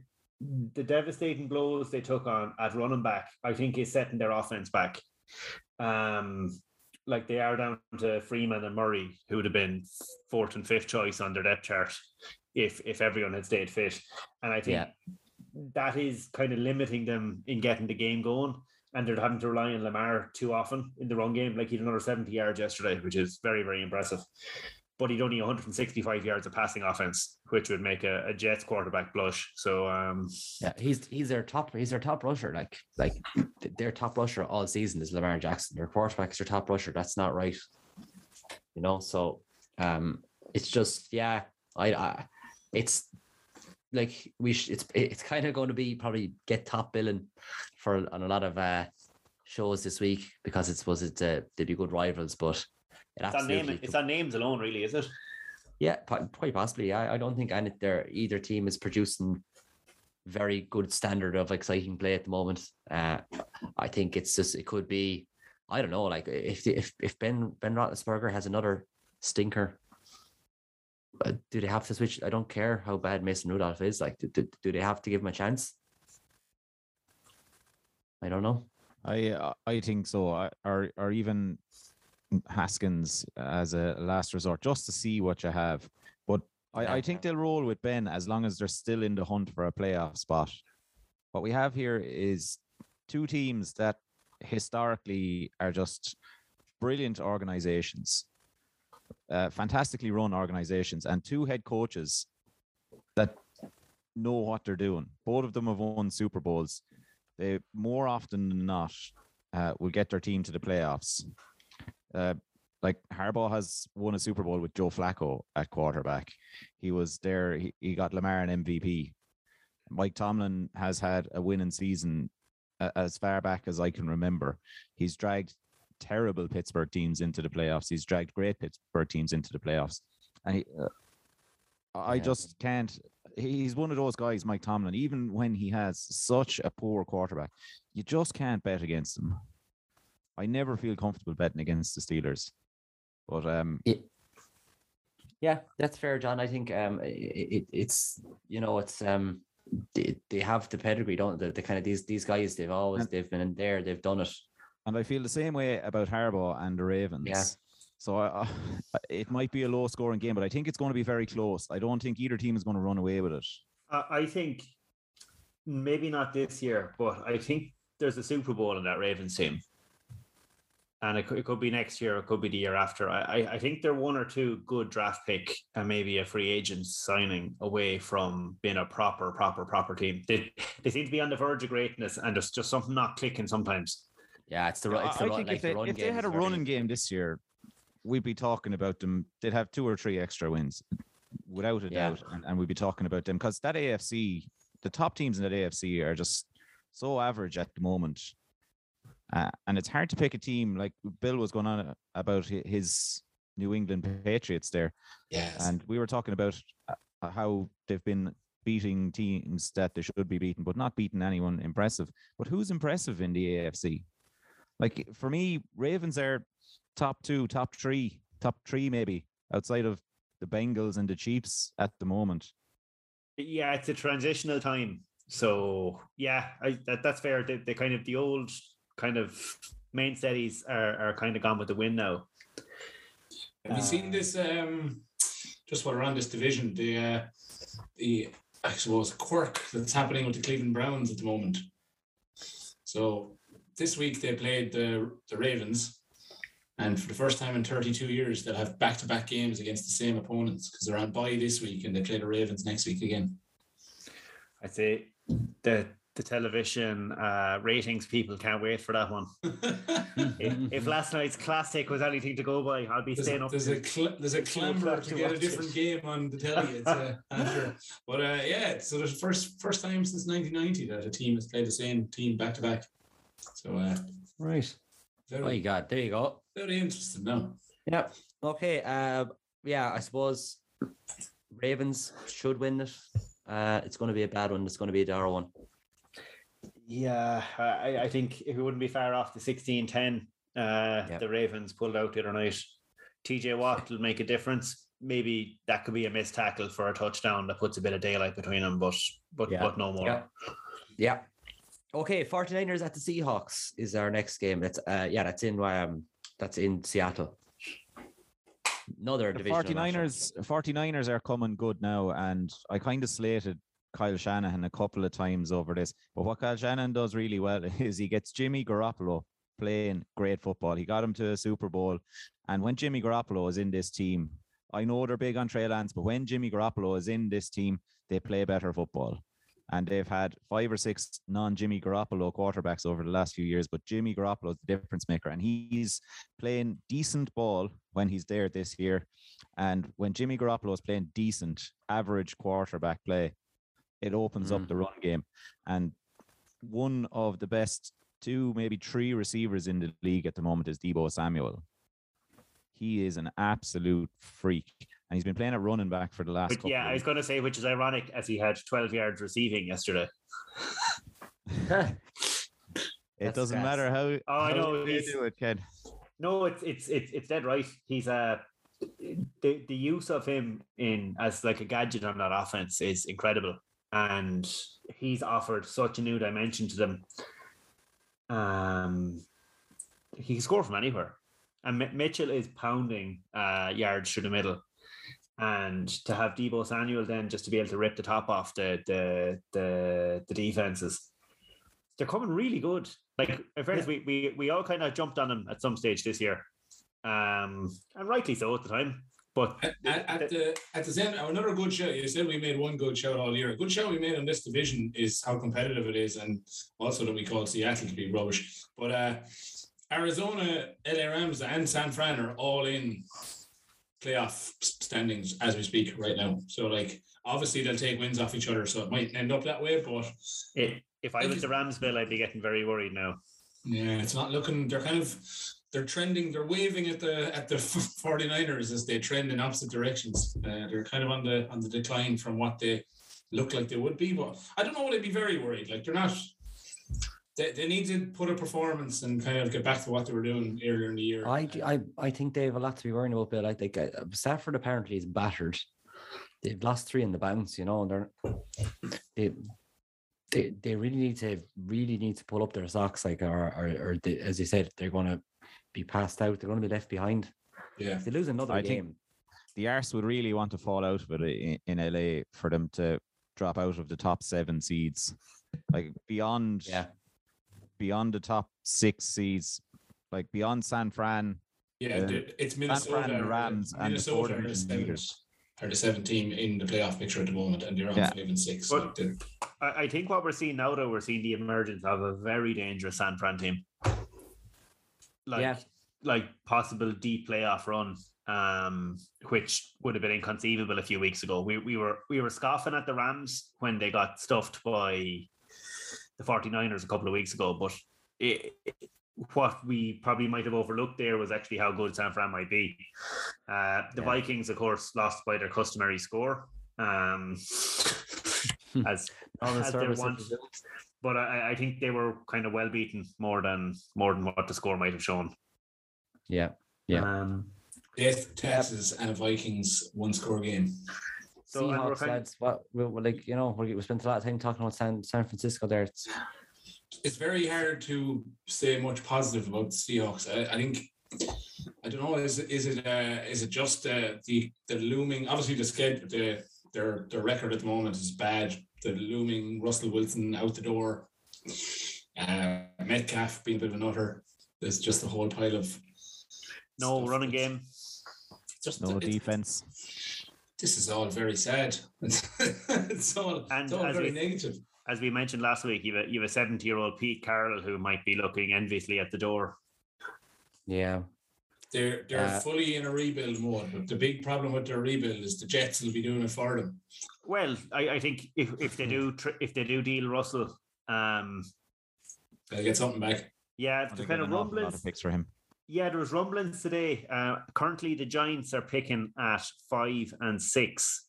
the devastating blows they took on at running back, I think, is setting their offense back. Um, like they are down to Freeman and Murray, who would have been fourth and fifth choice on their depth chart if if everyone had stayed fit. And I think yeah. that is kind of limiting them in getting the game going. And they're having to rely on Lamar too often in the run game. Like he had another 70 yards yesterday, which is very, very impressive. But he'd only 165 yards of passing offense, which would make a, a Jets quarterback blush. So um yeah, he's he's their top he's their top rusher. Like like their top rusher all season is Lamar Jackson. Their quarterback is their top rusher. That's not right. You know, so um it's just yeah, I, I it's like we sh- it's it's kind of going to be probably get top billing for on a lot of uh shows this week because it's was it uh, they'd be good rivals, but it it's on name it's on names alone, really, is it? Yeah, quite possibly. I, I don't think any there either team is producing very good standard of exciting play at the moment. Uh, I think it's just it could be I don't know like if if if Ben Ben Roethlisberger has another stinker uh, do they have to switch? I don't care how bad Mason Rudolph is. Like, do, do, do they have to give him a chance? I don't know. I uh, I think so. Or or even Haskins as a last resort, just to see what you have. But I, I think they'll roll with Ben as long as they're still in the hunt for a playoff spot. What we have here is two teams that historically are just brilliant organizations uh, fantastically run organizations and two head coaches that know what they're doing. Both of them have won Super Bowls. They more often than not uh, will get their team to the playoffs. Uh, like Harbaugh has won a Super Bowl with Joe Flacco at quarterback. He was there. He, he got Lamar an MVP. Mike Tomlin has had a winning season uh, as far back as I can remember. He's dragged terrible Pittsburgh teams into the playoffs. He's dragged great Pittsburgh teams into the playoffs, and he, uh, I yeah. just can't. He's one of those guys, Mike Tomlin. Even when he has such a poor quarterback, you just can't bet against him. I never feel comfortable betting against the Steelers, but um. It, yeah, that's fair, John. I think um, it, it, it's you know it's um they, they have the pedigree, don't they? The kind of these these guys they've always they've been in there, they've done it. And I feel the same way about Harbaugh and the Ravens. Yeah. So uh, it might be a low scoring game, but I think it's going to be very close. I don't think either team is going to run away with it. I think maybe not this year, but I think there's a Super Bowl in that Ravens team. And it could, it could be next year, it could be the year after. I, I think they're one or two good draft pick and maybe a free agent signing away from being a proper, proper, proper team. They, they seem to be on the verge of greatness and there's just something not clicking sometimes. Yeah, it's the right. I think like if, they, the if they had a very... running game this year, we'd be talking about them. They'd have two or three extra wins, without a yeah. doubt, and, and we'd be talking about them because that AFC, the top teams in that AFC are just so average at the moment, uh, and it's hard to pick a team. Like Bill was going on about his New England Patriots there, yes, and we were talking about uh, how they've been beating teams that they should be beaten, but not beating anyone impressive. But who's impressive in the AFC? Like for me, Ravens are top two, top three, top three maybe outside of the Bengals and the Chiefs at the moment. Yeah, it's a transitional time. So yeah, I, that, that's fair. They, they kind of the old kind of main mainstays are, are kind of gone with the wind now. Have you seen this? Um, just while we're on this division, the uh, the I suppose quirk that's happening with the Cleveland Browns at the moment. So this week they played the the Ravens, and for the first time in 32 years, they'll have back to back games against the same opponents because they're on bye this week and they play the Ravens next week again. I'd say the the television uh, ratings people can't wait for that one. if, if, last night's classic was anything to go by, I'll be there's staying a, up. There's a cl- there's a clamor to, to get a different it. game on the telly. It's, uh, after. But uh, yeah, so the first first time since 1990 that a team has played the same team back to back. So uh, right. Very, oh, you got there. You go. Very interesting. No. Yeah. Okay. Uh, yeah. I suppose Ravens should win it. Uh, it's going to be a bad one. It's going to be a Dara one. Yeah, I, I think it wouldn't be far off the 16 10 uh, yep. the Ravens pulled out the other night. TJ Watt will make a difference. Maybe that could be a missed tackle for a touchdown that puts a bit of daylight between them, but but yeah. but no more. Yeah. yeah. Okay, 49ers at the Seahawks is our next game. That's uh yeah, that's in um that's in Seattle. Another the 49ers 49ers are coming good now and I kind of slated Kyle Shanahan a couple of times over this. But what Kyle Shanahan does really well is he gets Jimmy Garoppolo playing great football. He got him to a Super Bowl. And when Jimmy Garoppolo is in this team, I know they're big on Trey Lance, but when Jimmy Garoppolo is in this team, they play better football. And they've had five or six non Jimmy Garoppolo quarterbacks over the last few years, but Jimmy Garoppolo is the difference maker. And he's playing decent ball when he's there this year. And when Jimmy Garoppolo is playing decent, average quarterback play, it opens mm. up the run game. And one of the best two, maybe three receivers in the league at the moment is Deebo Samuel. He is an absolute freak. And he's been playing a running back for the last but, Yeah, I was going to say, which is ironic as he had 12 yards receiving yesterday. it That's doesn't matter how, oh, I know you do it, Ken. No, it's it's it's it's dead right. He's a uh, the the use of him in as like a gadget on that offense is incredible and he's offered such a new dimension to them. Um, he can score from anywhere, and M- Mitchell is pounding uh, yards through the middle, and to have Deebo Samuel then just to be able to rip the top off the the the, the defenses, they're coming really good. Like in fairness, yeah. we, we we all kind of jumped on them at some stage this year, um, and rightly so at the time. But at, at, the at the same another good show. You said we made one good show all year. A good show we made in this division is how competitive it is, and also that we called Seattle to be rubbish. But uh, Arizona, LA Rams, and San Fran are all in playoff standings as we speak right now. So like obviously they'll take wins off each other, so it might end up that way. But it, if I was the Ramsville, I'd be getting very worried now. Yeah, it's not looking. They're kind of they're trending, they're waving at the at the 49ers as they trend in opposite directions. Uh, they're kind of on the on the decline from what they look like they would be. But I don't know would I be very worried. Like they're not they, they need to put a performance and kind of get back to what they were doing earlier in the year. I I, I think they have a lot to be worrying about, Bill. I think uh, Stafford apparently is battered. They've lost three in the bounce, you know, and they're they they, they really need to really need to pull up their socks, like or or, or they, as you said, they're going to be passed out. They're going to be left behind. Yeah, if they lose another I game. the Arse would really want to fall out of it in, in LA for them to drop out of the top seven seeds, like beyond. Yeah. Beyond the top six seeds, like beyond San Fran. Yeah, uh, it's Minnesota, San Fran, the Rams, and Minnesota the four leaders are the seven team in the playoff picture at the moment, and they're on yeah. five and six. But so I think what we're seeing now, though, we're seeing the emergence of a very dangerous San Fran team like yeah. like possible deep playoff run, um, which would have been inconceivable a few weeks ago. We we were we were scoffing at the Rams when they got stuffed by the 49ers a couple of weeks ago, but it, it, what we probably might have overlooked there was actually how good San Fran might be. Uh, the yeah. Vikings, of course, lost by their customary score. Um, as, as their one, but I, I think they were kind of well beaten more than more than what the score might have shown. Yeah, yeah. Um, Death, Texas, and Vikings one score game. So Seahawks, lads, what we're, like you know we spent a lot of time talking about San San Francisco there. It's it's very hard to say much positive about the Seahawks. I, I think I don't know. Is it is it uh, is it just uh, the the looming? Obviously, the schedule, the their their record at the moment is bad the looming Russell Wilson out the door, uh, Metcalf being a bit of a nutter. There's just a whole pile of no running game. Just no defense. this is all very sad. it's all, And it's all very we- negative. As we mentioned last week, you have a, you have a 70 year old Pete Carroll who might be looking enviously at the door. Yeah. They're they're Uh, fully in a rebuild mode, but the big problem with their rebuild is the Jets will be doing it for them. Well, I, I think if, if they do if they do deal Russell, um, They'll get something back. yeah, I the kind of awful lot rumblings. of picks for him. Yeah, there was rumblings today. Uh, currently, the Giants are picking at five and six,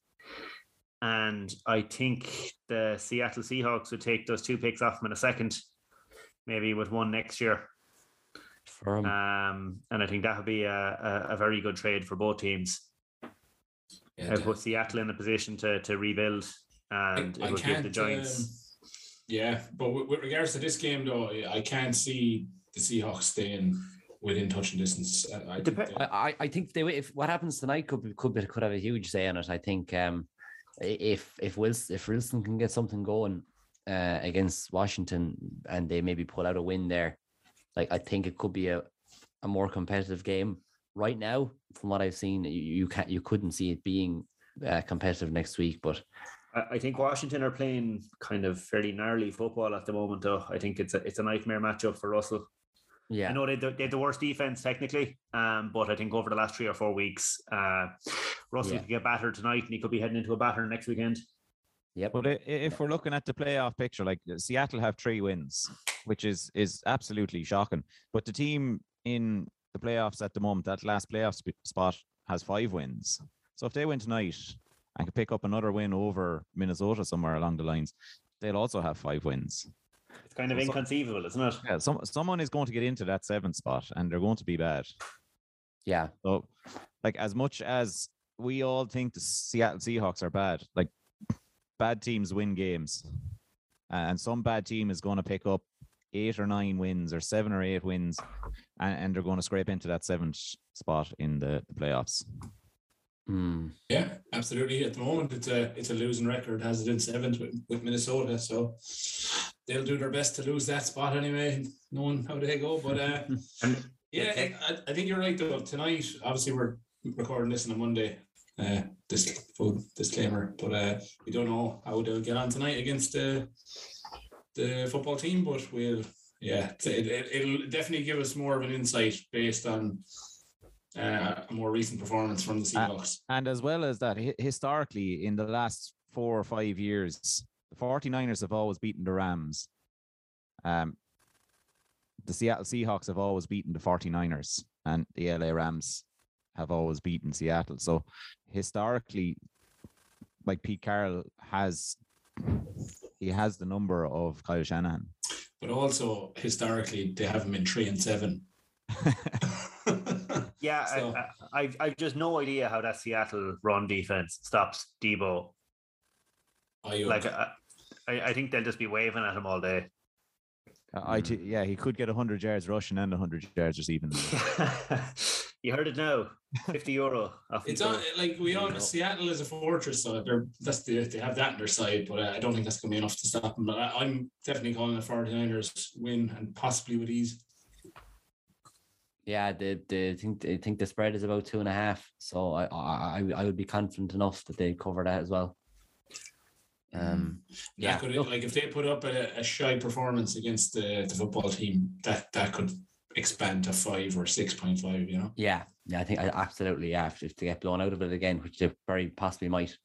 and I think the Seattle Seahawks would take those two picks off them in a second, maybe with one next year. For. Um, and I think that would be a, a, a very good trade for both teams. Yeah, It put Seattle in a position to to rebuild, and I it would give the Giants. um, yeah, but with, with regards to this game, though, I can't see the Seahawks staying within touching distance. I, I, think Dep- they- I, I- I think they if what happens tonight could be, could be, could have a huge say on it. I think um, if if Wilson if Wilson can get something going uh, against Washington and they maybe pull out a win there, like I think it could be a, a more competitive game. Right now, from what I've seen, you, you can't you couldn't see it being uh, competitive next week. But I- I think Washington are playing kind of fairly gnarly football at the moment, though. I think it's a it's a nightmare matchup for Russell. Yeah, I know they they have the worst defense technically, um, but I think over the last three or four weeks, uh, Russell Yeah. could get battered tonight, and he could be heading into a batter next weekend. Yeah, But i- i- if we're looking at the playoff picture, like Seattle have three wins, which is is absolutely shocking. But the team in the playoffs at the moment, that last playoff sp- spot, has five wins. So if they win tonight and can pick up another win over Minnesota somewhere along the lines, they'll also have five wins. It's kind of So- inconceivable, isn't it? Yeah, some someone is going to get into that seventh spot, and they're going to be bad. yeah, So, like as much as we all think the Seattle Seahawks are bad, like bad teams win games, and some bad team is going to pick up eight or nine wins or seven or eight wins, and, and they're going to scrape into that seventh spot in the, the playoffs. Mm, yeah, absolutely. At the moment, it's a it's a losing record. Has it in seventh with, with Minnesota, so they'll do their best to lose that spot anyway, knowing how they go. But uh, yeah, I, I think you're right though. Tonight, obviously, we're recording this on a Monday. Uh, this full disclaimer, but uh, we don't know how they'll get on tonight against the the football team. But we'll, yeah, it, it, it'll definitely give us more of an insight based on uh, a more recent performance from the Seahawks. And as well as that, historically, in the last four or five years, the 49ers have always beaten the Rams. Um, the Seattle Seahawks have always beaten the 49ers, and the LA Rams have always beaten Seattle. So historically, like Pete Carroll has, he has the number of Kyle Shanahan. But also historically, they haven't been three and seven. yeah, So- I, I, I've I've just no idea how that Seattle run defense stops Deebo. I, Like I, I I think they'll just be waving at him all day. Uh, I t- yeah, he could get 100 yards rushing and 100 yards receiving. you heard it now. Fifty euro. off It's on like we all Yeah. Seattle is a fortress, so they're that's the, they have that on their side, but uh, I don't think that's gonna be enough to stop them. But I, I'm definitely calling the 49ers win and possibly with ease. yeah. The the I think I think the spread is about two and a half. So I I I- I would be confident enough that they cover that as well. Um, Yeah, yeah, could, look- like if they put up a, a shy performance against the, the football team, that that could expand to five or six point five. You know, Yeah, yeah, I think I absolutely yeah. If, they get blown out of it again, which they very possibly might,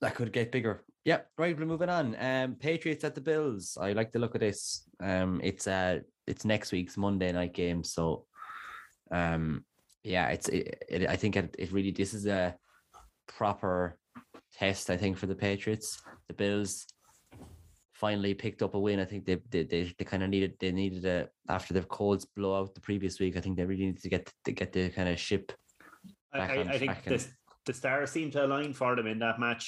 that could get bigger. Yep, right. We're moving on. Um, Patriots at the Bills. I like the look of this. Um, it's uh, it's next week's Monday night game. So, um, yeah, it's it, it I think it, it really this is a proper test. I think for the Patriots, the Bills finally picked up a win. I think they they they, they kind of needed they needed a after the Colts blowout the previous week. I think they really needed to get to get the kind of ship. I, back I, on I think the the stars seem to align for them in that match.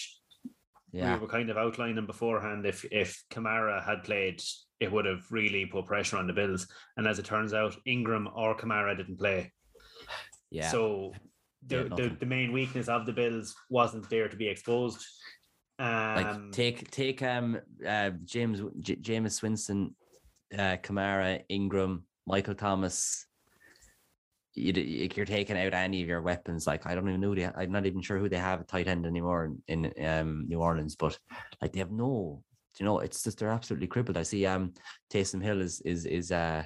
Yeah, We were kind of outlining beforehand. If if Kamara had played, it would have really put pressure on the Bills. And as it turns out, Ingram or Kamara didn't play. yeah. So the, the, the main weakness of the Bills wasn't there to be exposed. Like Um, take take um uh James J- Jameis Winston, uh Kamara, Ingram, Michael Thomas, you, you're taking out any of your weapons. Like I don't even know. They, I'm not even sure who they have a tight end anymore in, in um, New Orleans, but like they have no. You know, it's just they're absolutely crippled. I see. Um, Taysom Hill is is is uh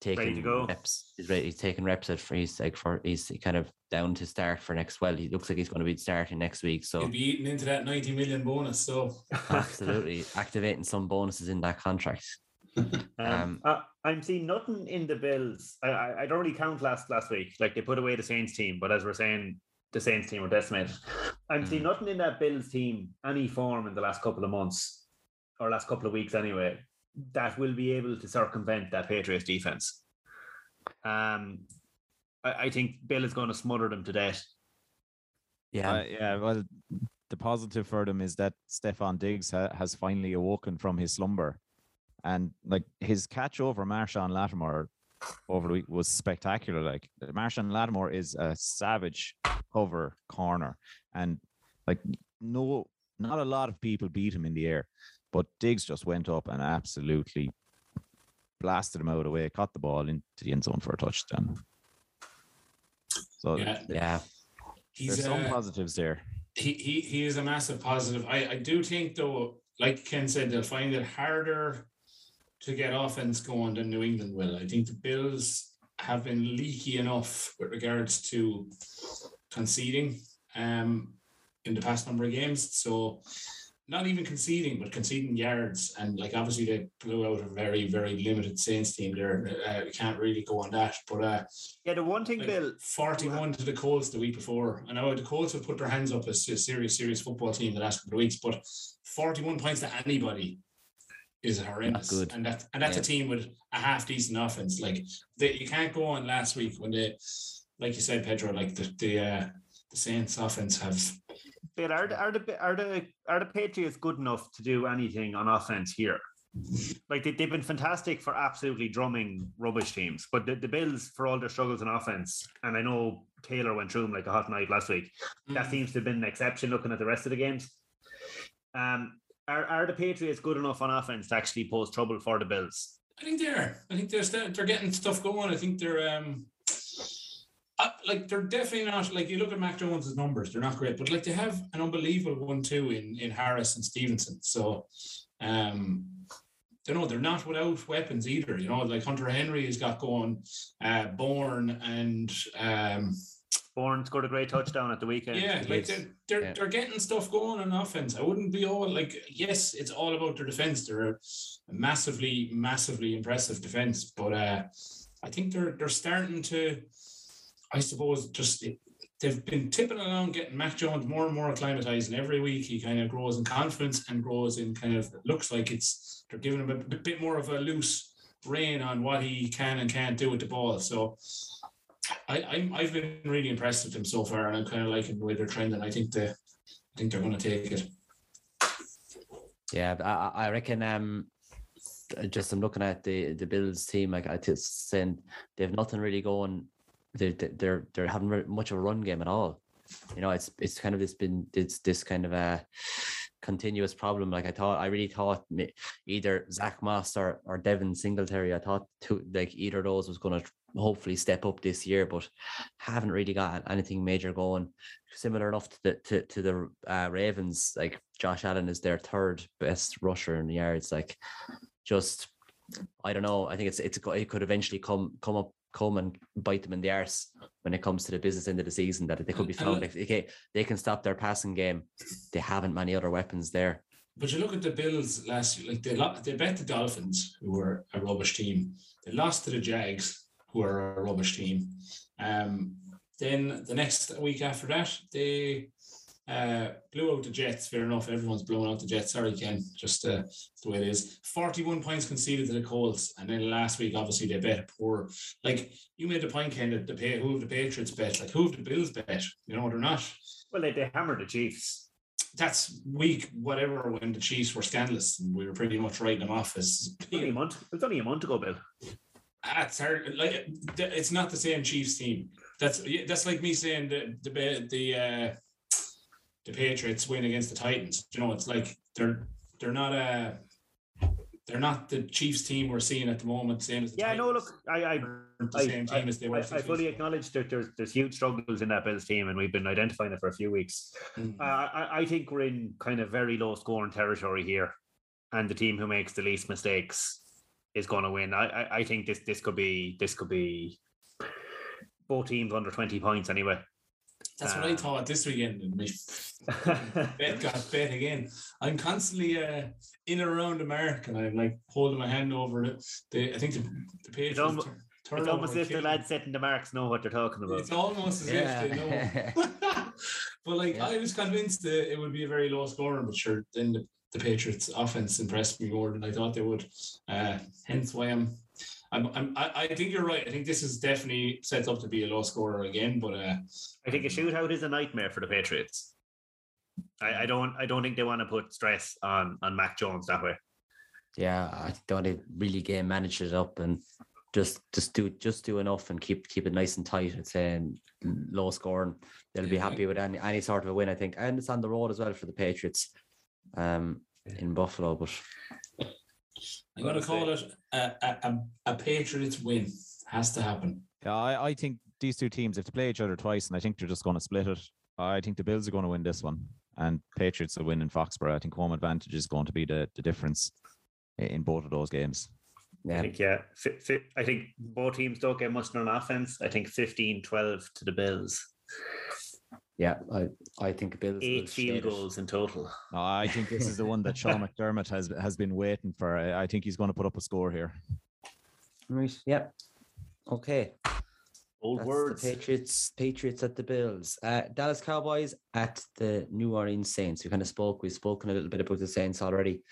taking reps. He's ready. He's taking reps at he's like for he's kind of down to start for next. Well, he looks like he's going to be starting next week. So he'll be eating into that ninety million bonus. So absolutely activating some bonuses in that contract. um, uh, I'm seeing nothing in the Bills. I, I, I don't really count last last week. Like they put away the Saints team, but as we're saying, the Saints team were decimated. I'm mm. seeing nothing in that Bills team, any form in the last couple of months or last couple of weeks anyway, that will be able to circumvent that Patriots defense. Um, I, I think Bill is going to smother them to death. Yeah, uh, yeah. Well, the positive for them is that Stefon Diggs ha- has finally awoken from his slumber, and like his catch over Marshon Lattimore over the week was spectacular. Like Marshon Lattimore is a savage cover corner, and like no, not a lot of people beat him in the air. But Diggs just went up and absolutely blasted him out of the way, caught the ball into the end zone for a touchdown. So yeah, yeah. He's, there's some uh, positives there. He, he he is a massive positive. I, I do think though, like Ken said, they'll find it harder to get offense going than New England will. I think the Bills have been leaky enough with regards to conceding um, in the past number of games. So not even conceding, but conceding yards. And like obviously they blew out a very, very limited Saints team there. Uh, we can't really go on that. But uh, yeah, the one thing, like Bill, 41 to the Colts the week before. I know the Colts have put their hands up as a serious, serious football team the last couple of weeks, but 41 points to anybody is horrendous. Good. And that and that's yeah. a team with a half decent offense. Like they, you can't go on last week when they, like you said, Pedro, like the the uh, the Saints offense have but are the, are the are the are the Patriots good enough to do anything on offense here? Like they, they've been fantastic for absolutely drumming rubbish teams, but the, the Bills for all their struggles in offense, and I know Taylor went through them like a hot knife last week. Mm. That seems to have been an exception looking at the rest of the games. Um, are are the Patriots good enough on offense to actually pose trouble for the Bills? I think they're. I think they're they're getting stuff going. I think they're um uh, like they're definitely not like you look at Mac Jones's numbers, they're not great, but like they have an unbelievable one too in in Harris and Stevenson. So um you know they're not without weapons either. You know, like Hunter Henry has got going, uh Bourne and um Bourne scored a great touchdown at the weekend. Yeah, like they're they're, yeah. they're getting stuff going on offense. I wouldn't be all like yes, it's all about their defense. They're a massively, massively impressive defense, but uh I think they're they're starting to I suppose just they've been tipping along getting Mac Jones more and more acclimatized, and every week he kind of grows in confidence and grows in kind of looks like it's they're giving him a bit more of a loose rein on what he can and can't do with the ball. So I, i have been really impressed with him so far, and I'm kind of liking the way they're trending. I think they, I think they're going to take it. Yeah, I, I reckon. Um, just I'm looking at the the Bills team. Like I just saying, they have nothing really going they're they're they're having much of a run game at all. You know, it's it's kind of this been it's this kind of a continuous problem. Like I thought, I really thought either Zach Moss or, or Devin Singletary. I thought two, like either of those was going to hopefully step up this year, but haven't really got anything major going. Similar enough to the to, to the uh, Ravens. Like Josh Allen is their third best rusher in the yards. Like just I don't know. I think it's it's it could eventually come come up come and bite them in the arse when it comes to the business end of the season that they could be found. Like, okay, they can stop their passing game. They haven't many other weapons there. But you look at the Bills last year, like they they bet the Dolphins, who were a rubbish team. They lost to the Jags, who are a rubbish team. Um, then the next week after that, they uh, blew out the Jets. Fair enough. Everyone's blowing out the Jets. Sorry, Ken. Just uh, the way it is. 41 points conceded to the Colts. And then last week, obviously, they bet a poor. Like, you made the point, Ken, that the pay, who have the Patriots bet? Like, who have the Bills bet? You know, they're not. Well, they, they hammered the Chiefs. That's week, whatever, when the Chiefs were scandalous. And we were pretty much writing them off as. It's only a month, it's only a month ago, Bill. That's hard. Like, it's not the same Chiefs team. That's that's like me saying the the the uh, the Patriots win against the Titans. You know, it's like they're they're not a they're not the Chiefs team we're seeing at the moment. Same as the yeah, no, look, I, I, I, team I, as they were. I, I fully acknowledge that there's there's huge struggles in that Bills team, and we've been identifying it for a few weeks. Mm. Uh, I, I think we're in kind of very low scoring territory here, and the team who makes the least mistakes is going to win. I, I, I think this this could be this could be both teams under twenty points anyway. That's what I Um, thought this weekend. And my bet got bet again. I'm constantly uh, in and around America, and I'm like holding my hand over it. The, I think the, the page. almo- was tur- It's almost as if the kick. lads setting the marks know what they're talking about. It's almost as if they know. but like Yeah. I was convinced that it would be a very low scorer, but sure, then the, the Patriots offense impressed me more than I thought they would. Uh, hence why I'm I'm, I'm I, I think you're right. I think this is definitely set up to be a low scorer again, but uh I think a shootout is a nightmare for the Patriots. I, I don't I don't think they want to put stress on on Mac Jones that way. Yeah, I don't want to really game manage it up and just just do just do enough and keep keep it nice and tight. It's saying low scoring. They'll be happy with any any sort of a win. I think. And it's on the road as well for the Patriots, um, in Buffalo. But I'm gonna call it a, a, a, a Patriots win. Has to happen. Yeah, I, I think these two teams, have to play each other twice, and I think they're just going to split it. I think the Bills are going to win this one, and Patriots will win in Foxborough. I think home advantage is going to be the, the difference in both of those games. I yeah, think yeah, fi- fi- I think both teams don't get much on offense. I think 15-12 to the Bills. Yeah, I I think Bills will Eight shade field it. goals in total. No, I think this is the one that Sean McDermott has has been waiting for. I, I think he's going to put up a score here. Right. Yep. Okay. Old That's words. The Patriots, Patriots at the Bills. Uh, Dallas Cowboys at the New Orleans Saints. We kind of spoke. We've spoken a little bit about the Saints already.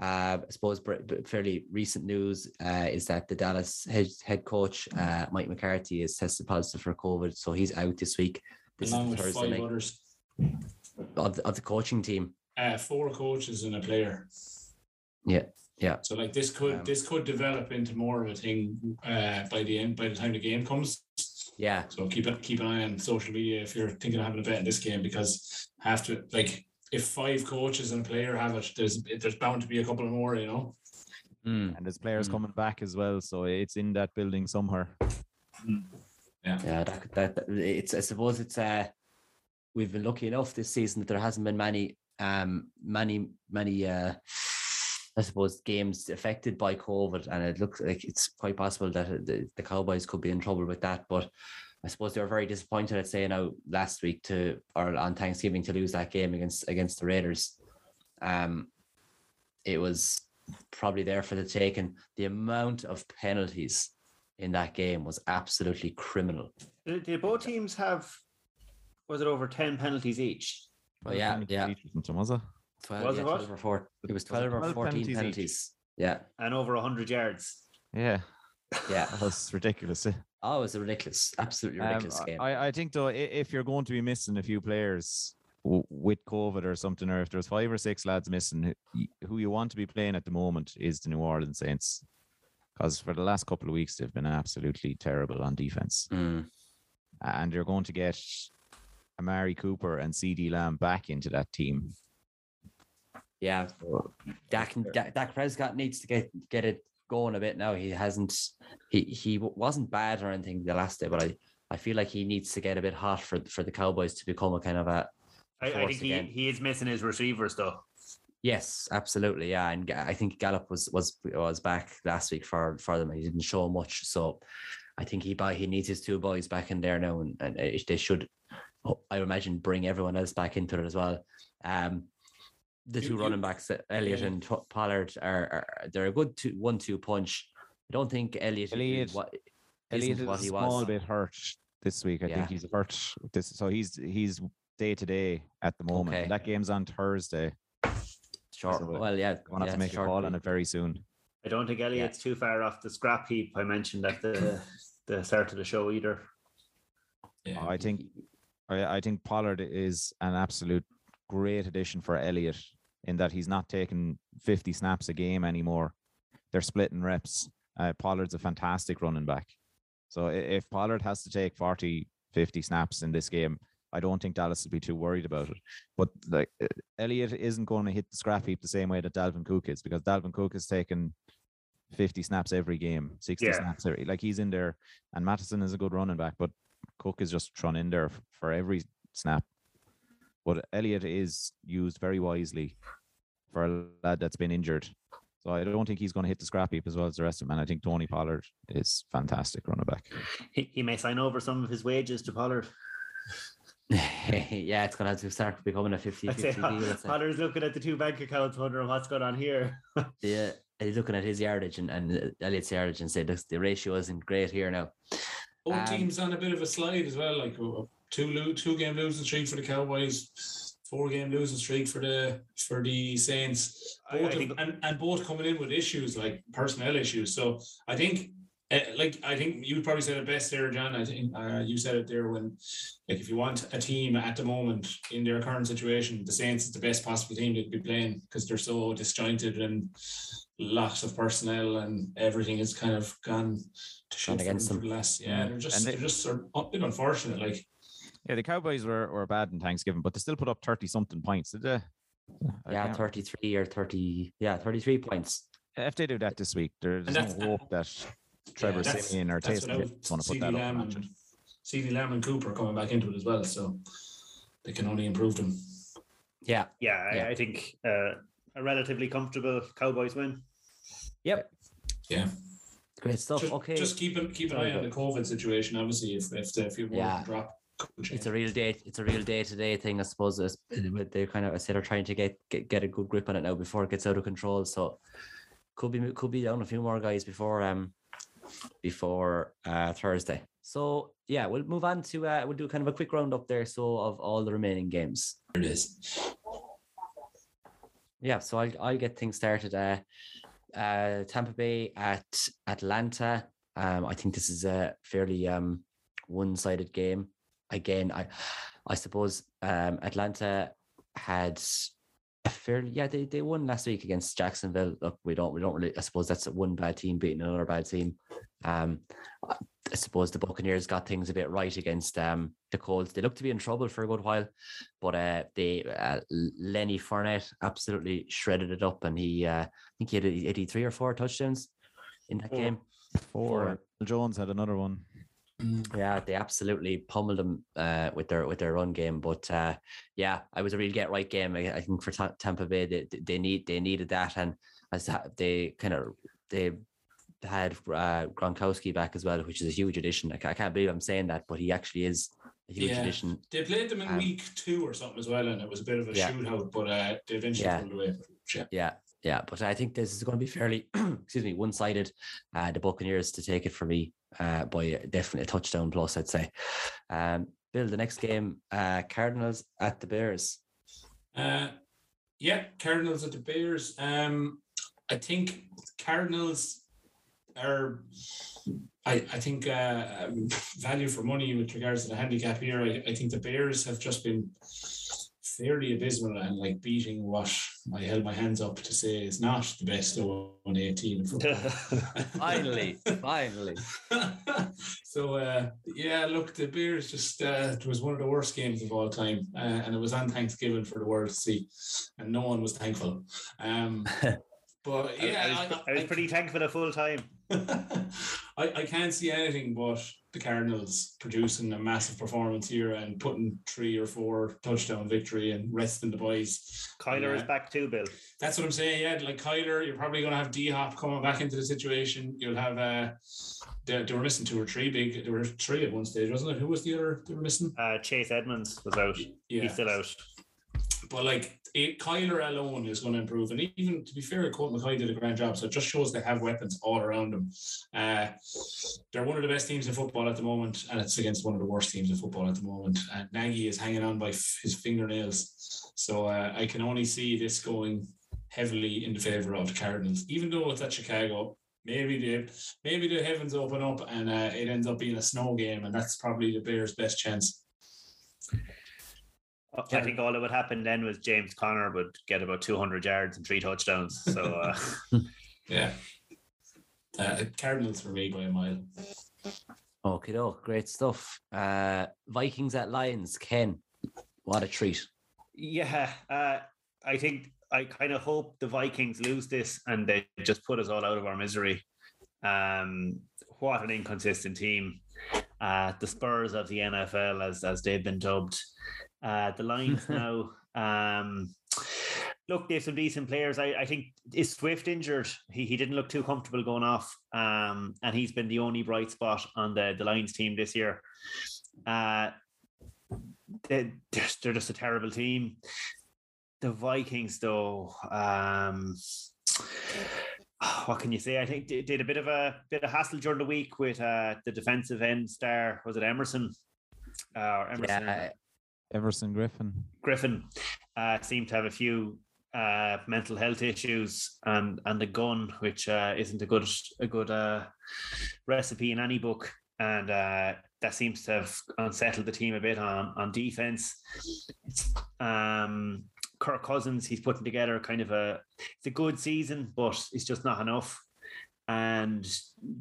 Uh, I suppose fairly recent news uh, is that the Dallas head, head coach uh, Mike McCarthy is tested positive for COVID, so he's out this week. This along is with Thursday five night others. of the, of the coaching team. Uh, four coaches and a player. Yeah, yeah. So like this could Um, this could develop into more of a thing uh, by the end by the time the game comes. Yeah, So keep it keep an eye on social media if you're thinking of having a bet in this game because have to like if five coaches and a player have it, there's there's bound to be a couple more, you know. Mm, And there's players Mm. coming back as well, so it's in that building somewhere. Yeah. That, that that- it's I suppose it's uh we've been lucky enough this season that there hasn't been many um many many uh I suppose games affected by COVID, and it looks like it's quite possible that the, the Cowboys could be in trouble with that. But I suppose they were very disappointed at saying out last week to or on Thanksgiving to lose that game against against the Raiders. Um, it was probably there for the taking. The amount of penalties in that game was absolutely criminal. Did, did both teams have? Was it over ten penalties each? But yeah, yeah. Something, was it? 12, Was yeah, it what? 12 or four. It was Was it 12 or 14 penalties penalties. Yeah, And over hundred yards. Yeah, yeah. that was ridiculous. eh? Oh, it was a ridiculous, absolutely Um, ridiculous game. I, I think though, if you're going to be missing a few players w- with COVID or something, or if there's five or six lads missing, who you want to be playing at the moment is the New Orleans Saints, because for the last couple of weeks they've been absolutely terrible on defense, Mm, and you're going to get Amari Cooper and CeeDee Lamb back into that team. yeah, Dak, Dak, Dak Prescott needs to get get it going a bit now. He hasn't. He he wasn't bad or anything the last day, but I I feel like he needs to get a bit hot for for the Cowboys to become a kind of a I, I force think he, he is missing his receivers though. Yes, absolutely. Yeah, and I think Gallup was was was back last week for for them. He didn't show much, so I think he buy he needs his two boys back in there now, and, and they should, I imagine, bring everyone else back into it as well. Um, the two running backs, uh, Elliott Yeah. and Pollard, are, are they're a good two, one-two punch. I don't think Elliott- is what Elliott isn't is what a small was. bit hurt this week. I Yeah. think he's hurt. This so he's he's day to day at the moment. Okay. That game's on Thursday. Short. So, uh, well, yeah, Going to yeah, have to make a short call week. on it very soon. I don't think Elliott's too far off the scrap heap I mentioned at the the start of the show either. Yeah. I think I, I think Pollard is an absolute great addition for Elliott in that he's not taking 50 snaps a game anymore. They're splitting reps. Uh, Pollard's a fantastic running back. So if Pollard has to take 40, 50 snaps in this game, I don't think Dallas will be too worried about it. But like uh, Elliott isn't going to hit the scrap heap the same way that Dalvin Cook is because Dalvin Cook has taken 50 snaps every game, 60 Yeah. snaps every like he's in there and Mattison is a good running back, but Cook is just thrown in there for every snap. But Elliott is used very wisely for a lad that's been injured. So I don't think he's going to hit the scrap heap as well as the rest of them. And I think Tony Pollard is fantastic running back. He, he may sign over some of his wages to Pollard. yeah, it's gonna have to start becoming a 50 I'd say 50 deal. I'd say. Pollard's looking at the two bank accounts, wondering what's going on here. Yeah, and he's looking at his yardage and, and uh, Elliott's yardage and said "Look, the ratio isn't great here now. Both Um, teams on a bit of a slide as well. Like uh, two lo- two game losing streak for the Cowboys, four game losing streak for the for the Saints. I- I Both of- think- and, and both coming in with issues like personnel issues. So I think. Uh, like I think you probably said it best there, John. I think uh, you said it there when, like, if you want a team at the moment in their current situation, the Saints is the best possible team they could be playing because they're so disjointed and lots of personnel and everything is kind of gone to shit for against them. them. for the last. Yeah, Mm. they're just they- they, are just sort of a bit unfortunate. Like Yeah, the Cowboys were, were bad in Thanksgiving, but they still put up 30 something points, did they? I Yeah, 33 or 30, yeah, 33 points. If they do that this week, there's no hope that Trevor yeah, Siemian or that's Taysom without is going to put CeeDee that up. a Lamb notch. and CeeDee Lamb and Cooper coming back into it as well. So they can only improve them. Yeah, Yeah, Yeah. I, I think uh, a relatively comfortable Cowboys win. yep. Yeah. Great stuff. Just, okay. just keep an keep an Sorry, eye on the COVID situation. Obviously, if if the if you Yeah. drop, it's a real day. It's a real day to day thing, I suppose. It's- They're kind of, I said, are trying to get, get get a good grip on it now before it gets out of control. So could be could be down a few more guys before um before uh Thursday. So yeah, we'll move on to uh we'll do kind of a quick roundup there. So of all the remaining games. There it is. Yeah, so I'll I'll get things started. Uh, uh, Tampa Bay at Atlanta. Um, I think this is a fairly um one-sided game. Again, I I suppose um Atlanta had a fairly yeah they, they won last week against Jacksonville. Look, we don't we don't really I suppose that's one bad team beating another bad team. Um, I suppose the Buccaneers got things a bit right against um the Colts. They looked to be in trouble for a good while, but uh, they uh, Lenny Fournette absolutely shredded it up, and he uh, I think he had 83 or four touchdowns in that Four. game. Four. Jones had another one. Yeah, they absolutely pummeled them uh, with their with their run game. But uh, yeah, it was a real get right game. I, I think for Ta- Tampa Bay, they, they need they needed that, and as they kind of they had uh, Gronkowski back as well, which is a huge addition. I, I can't believe I'm saying that, but he actually is a huge Yeah. addition. They played them in Um, week two or something as well, and it was a bit of a Yeah. shootout, but uh, they eventually Yeah. pulled away. Yeah. Yeah, yeah, but I think this is going to be fairly, excuse me, one-sided. Uh, the Buccaneers to take it for me uh, by definitely a touchdown plus, I'd say. Um, Bill, the next game, uh, Cardinals at the Bears. Uh, yeah, Cardinals at the Bears. Um, I think Cardinals are. I, I think uh, value for money with regards to the handicap here. I, I think the Bears have just been fairly abysmal and like beating what I held my hands up to say is not the best 0 team in football. Finally, finally. so uh, yeah, look, the Bears just uh, it was one of the worst games of all time, uh, and it was on Thanksgiving for the world to see, and no one was thankful. Um, but yeah, I, was, I, I was pretty thankful the full time. I, I can't see anything but the Cardinals producing a massive performance here and putting three or four touchdown victory and resting the boys. Kyler is back too, Bill. That's what I'm saying. Yeah, like Kyler, you're probably going to have D Hop coming back into the situation. You'll have uh, they, they were missing two or three big. There were three at one stage, wasn't it? Who was the other they were missing? Uh, Chase Edmonds was out. Yeah, He's still out. But like it, Kyler alone is going to improve, and even to be fair, Colt McCoy did a grand job. So it just shows they have weapons all around them. Uh, they're one of the best teams in football at the moment, and it's against one of the worst teams in football at the moment. And Nagy is hanging on by f- his fingernails. So uh, I can only see this going heavily in the favor of the Cardinals, even though it's at Chicago. Maybe the maybe the heavens open up and uh, it ends up being a snow game, and that's probably the Bears' best chance. I think all that would happen then was James Conner would get about 200 yards and three touchdowns. So uh, Yeah. Uh, Cardinals for me by a mile. Okay, oh, great stuff. Uh, Vikings at Lions, Ken, what a treat. Yeah, uh, I think I kind of hope the Vikings lose this and they just put us all out of our misery. Um, what an inconsistent team. Uh, the Spurs of the NFL, as as they've been dubbed. Uh, the Lions now. Um, look, they have some decent players. I, I think is Swift injured. He he didn't look too comfortable going off. Um, and he's been the only bright spot on the, the Lions team this year. Uh they, they're, they're just a terrible team. The Vikings, though, um, what can you say? I think they did a bit of a bit of hassle during the week with uh, the defensive end star. Was it Emerson? Uh, Emerson. Yeah. Everson Griffen. Griffen uh, seemed to have a few uh, mental health issues and and the gun, which uh, isn't a good a good uh, recipe in any book, and uh, that seems to have unsettled the team a bit on on defense. Um, Kirk Cousins, he's putting together kind of a it's a good season, but it's just not enough and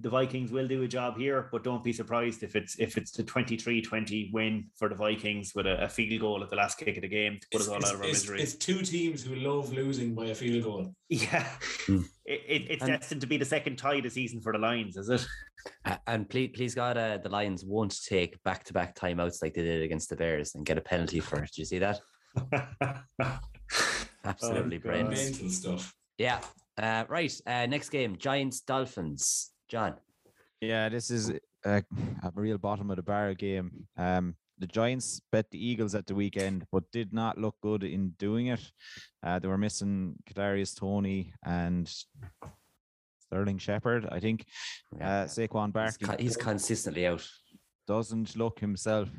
the Vikings will do a job here, but don't be surprised if it's if it's the 23-20 win for the Vikings with a, a field goal at the last kick of the game to put it's, us all out of our it's, misery. It's two teams who love losing by a field goal. Yeah, mm. it, it, it's and, destined to be the second tie of the season for the Lions, is it? And please, please God, uh, the Lions won't take back to back timeouts like they did against the Bears and get a penalty for it. Do you see that? Absolutely oh, brilliant. Mental stuff. Yeah, uh, right. Uh, next game Giants Dolphins. John. Yeah, this is a, a real bottom of the barrel game. Um, the Giants bet the Eagles at the weekend, but did not look good in doing it. Uh, they were missing Kadarius Toney and Sterling Shepard, I think. Uh, Saquon Barkley. He's, he's consistently out. Doesn't look himself.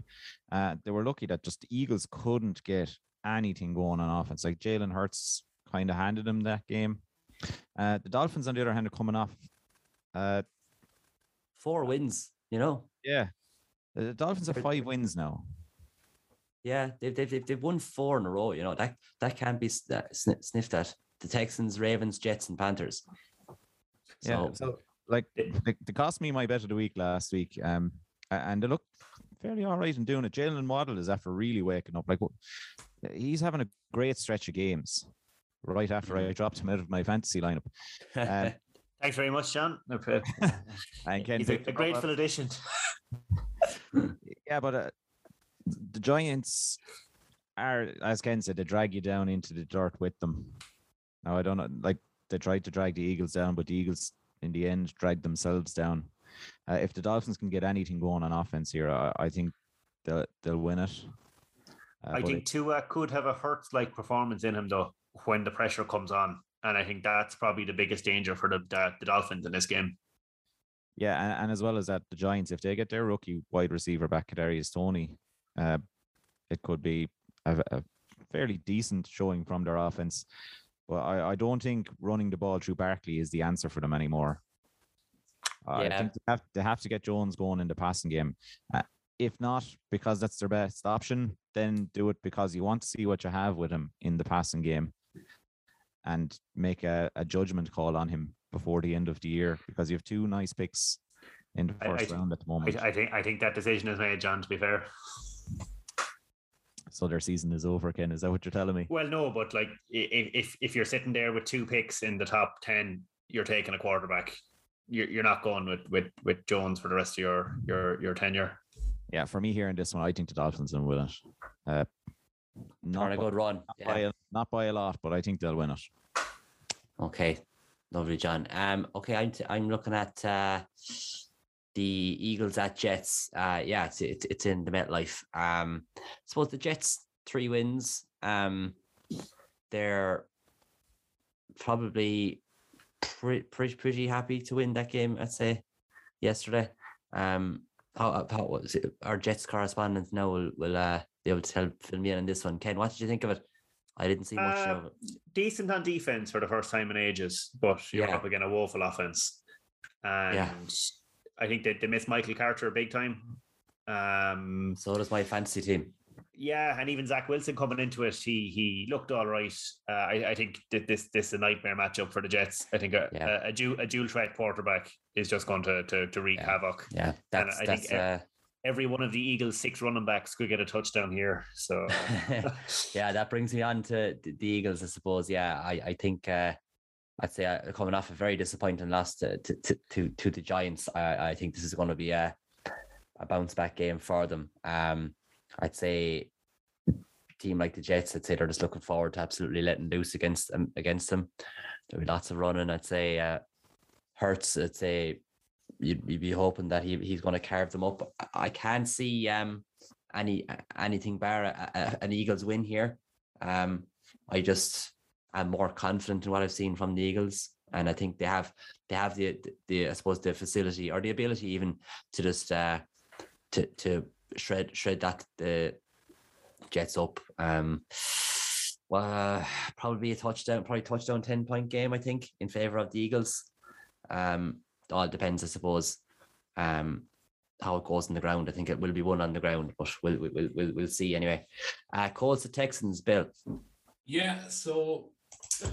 Uh, they were lucky that just the Eagles couldn't get anything going on offense. Like Jalen Hurts kind of handed them that game. Uh, the Dolphins, on the other hand, are coming off uh, four wins. You know. Yeah, the Dolphins have five wins now. Yeah, they've they've they've won four in a row. You know that that can't be sniffed at. The Texans, Ravens, Jets, and Panthers. So, yeah, so like they, they cost me my bet of the week last week. Um, and they look fairly all right in doing it. Jaylen Waddle is after really waking up. Like he's having a great stretch of games right after I dropped him out of my fantasy lineup. Um, Thanks very much, John. No and Ken He's a, a grateful addition. yeah, but uh, the Giants are, as Ken said, they drag you down into the dirt with them. Now, I don't know, like they tried to drag the Eagles down, but the Eagles, in the end, dragged themselves down. Uh, if the Dolphins can get anything going on offense here, I, I think they'll they'll win it. Uh, I think Tua could have a Hurts like performance in him, though when the pressure comes on. And I think that's probably the biggest danger for the the, the Dolphins in this game. Yeah, and, and, as well as that, the Giants, if they get their rookie wide receiver back, Kadarius Toney, uh, it could be a, a, fairly decent showing from their offense. But I, I don't think running the ball through Barkley is the answer for them anymore. Yeah. I think they have, they have to get Jones going in the passing game. Uh, if not, because that's their best option, then do it because you want to see what you have with him in the passing game and make a, a judgment call on him before the end of the year because you have two nice picks in the first I, I, round at the moment. I, I, think I think that decision is made, John. To be fair. So their season is over, Ken. Is that what you're telling me? Well, no, but like if if you're sitting there with two picks in the top ten, you're taking a quarterback. You're you're not going with with with Jones for the rest of your your your tenure. Yeah, for me here in this one, I think the Dolphins will win it. Uh, not a good run. Not, yeah. by a, not by a lot, but I think they'll win it. Okay, lovely, John. Um, okay, I'm t- I'm looking at uh, the Eagles at Jets. Uh, yeah, it's it's, it's in the MetLife. Um, I suppose the Jets three wins. Um, they're probably pretty pretty pretty happy to win that game. I'd say yesterday. Um, how, how was it? Our Jets correspondent now will will uh, be able to tell fill me in on this one. Ken, what did you think of it? I didn't see much uh, of it. Decent on defense for the first time in ages, but you're yeah. up against a woeful offense. And yeah. I think they, they missed Michael Carter big time. Um, so does my fantasy team. Yeah, and even Zach Wilson coming into it, he he looked all right. Uh, I, I think that this this is a nightmare matchup for the Jets. I think a, yeah. a, a, dual, a dual threat quarterback is just going to to, to wreak yeah. havoc. Yeah, that's, and I that's, think uh, every one of the Eagles' six running backs could get a touchdown here. So yeah, that brings me on to the Eagles, I suppose. Yeah, I I think. Uh, I'd say uh, coming off a very disappointing loss to to to, to the Giants, I, I think this is going to be a a bounce back game for them. Um, I'd say team like the Jets, I'd say they're just looking forward to absolutely letting loose against them. Against them, there'll be lots of running. I'd say uh, Hurts. I'd say you'd, you'd be hoping that he he's going to carve them up. I can't see um any anything bar a, a, an Eagles win here. Um, I just am more confident in what I've seen from the Eagles, and I think they have they have the the I suppose the facility or the ability even to just uh to to shred shred that the Jets up. Um, well, probably a touchdown, probably touchdown ten point game. I think in favor of the Eagles. Um, all depends, I suppose. Um, how it goes on the ground. I think it will be one on the ground, but we'll we'll we'll, we'll see anyway. Uh, calls the Texans, Bill. Yeah, so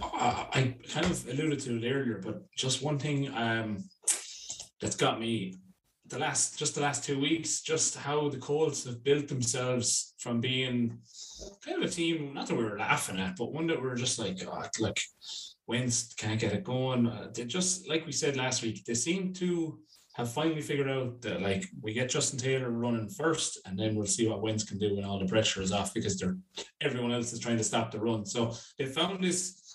uh, I kind of alluded to it earlier, but just one thing um, that's got me the last just the last two weeks, just how the Colts have built themselves from being kind of a team, not that we were laughing at, but one that we are just like, oh, like Wentz can't get it going. Uh, they just like we said last week, they seem to have finally figured out that like we get Justin Taylor running first, and then we'll see what Wentz can do when all the pressure is off because they're everyone else is trying to stop the run. So they found this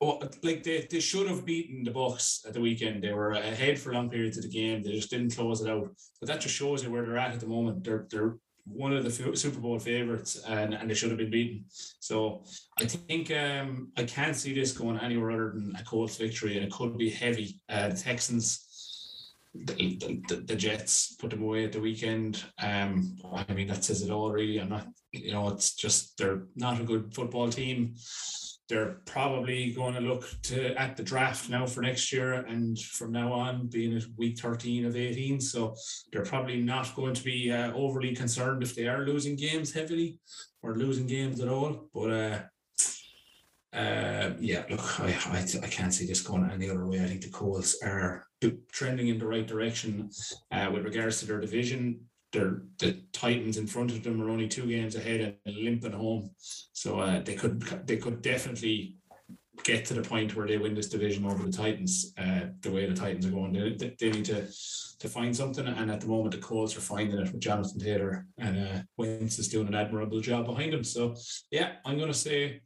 like they, they should have beaten the Bucs at the weekend. They were ahead for long periods of the game. They just didn't close it out. But that just shows you where they're at at the moment. They're they're one of the Super Bowl favorites, and, and they should have been beaten. So I think um, I can't see this going anywhere other than a Colts victory, and it could be heavy. Uh, the Texans, the, the, the, Jets put them away at the weekend. Um, I mean that says it all. Really, I'm not. You know, it's just they're not a good football team they're probably going to look to at the draft now for next year and from now on being at week 13 of 18 so they're probably not going to be uh, overly concerned if they are losing games heavily or losing games at all. But uh, uh, yeah, look, I, I, I can't see this going any other way. I think the Colts are trending in the right direction uh, with regards to their division they're the Titans in front of them are only two games ahead and limping home. So uh, they could they could definitely get to the point where they win this division over the Titans. Uh, the way the Titans are going, they, they need to to find something. And at the moment, the Colts are finding it with Jonathan Taylor, and uh, Wentz is doing an admirable job behind him. So yeah, I'm to say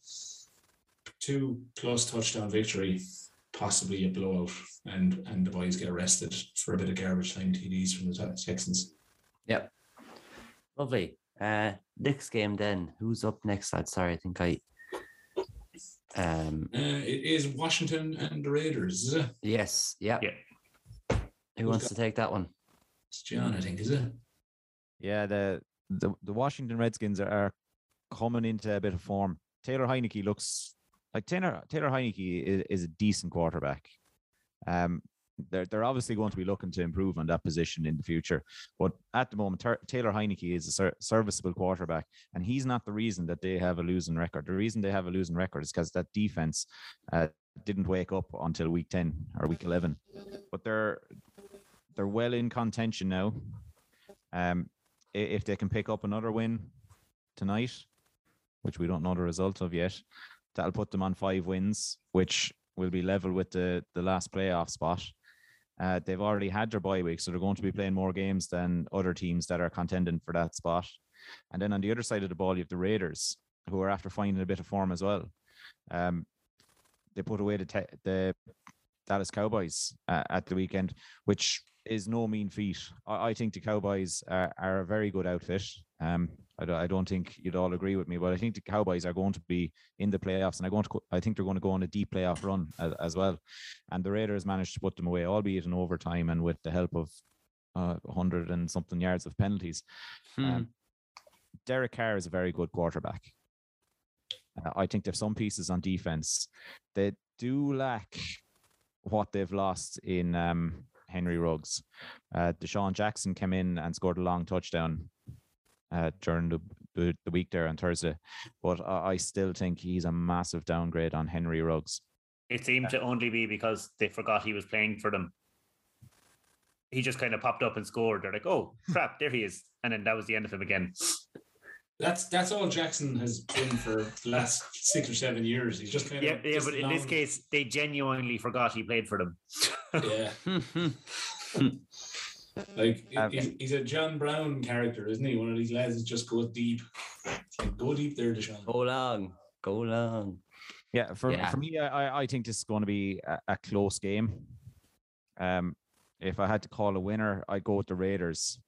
two plus touchdown victory, possibly a blowout, and and the boys get arrested for a bit of garbage time TDs from the Texans. Yep. Lovely. Uh, next game then. Who's up next? Lad? Sorry, I think I. Um, uh, it is Washington and the Raiders. Yes. Yeah. yeah. Who wants to take that one? It's John, I think, is it? Yeah, the the, the Washington Redskins are, are coming into a bit of form. Taylor Heinicke looks like Taylor Taylor Heinicke is, is a decent quarterback. Um, they're they're obviously going to be looking to improve on that position in the future. But at the moment, Taylor Heinicke is a ser- serviceable quarterback, and he's not the reason that they have a losing record. The reason they have a losing record is because that defense uh, didn't wake up until week ten or week eleven. But they're they're well in contention now. Um, if they can pick up another win tonight, which we don't know the result of yet, that'll put them on five wins, which will be level with the the last playoff spot. Uh, they've already had their bye week, so they're going to be playing more games than other teams that are contending for that spot. And then on the other side of the ball, you have the Raiders, who are after finding a bit of form as well. Um, they put away the te- the Dallas Cowboys uh, at the weekend, which is no mean feat. I, I think the Cowboys are, are, a very good outfit. Um, I, don't, I don't think you'd all agree with me, but I think the Cowboys are going to be in the playoffs, and I going to I think they're going to go on a deep playoff run as, as well. And the Raiders managed to put them away, albeit in overtime and with the help of uh, 100 and something yards of penalties. Hmm. Um, Derek Carr is a very good quarterback. Uh, I think there's some pieces on defense that do lack what they've lost in um, Henry Ruggs. Uh, DeSean Jackson came in and scored a long touchdown uh, during the the, the week there on Thursday, but I, I still think he's a massive downgrade on Henry Ruggs. It seemed to only be because they forgot he was playing for them. He just kind of popped up and scored. They're like, "Oh crap, there he is," and then that was the end of him again. That's that's all Jackson has been for the last six or seven years. He's just kind Yeah, of yeah, just but in this case, they genuinely forgot he played for them. yeah, like Um, he's, he's a John Brown character, isn't he? One of these lads that just goes deep. Like, go deep there, DeSean. go long, go long. Yeah, for Yeah. for me, I, I- I think this is going to be a, a close game. Um, if I had to call a winner, I'd go with the Raiders.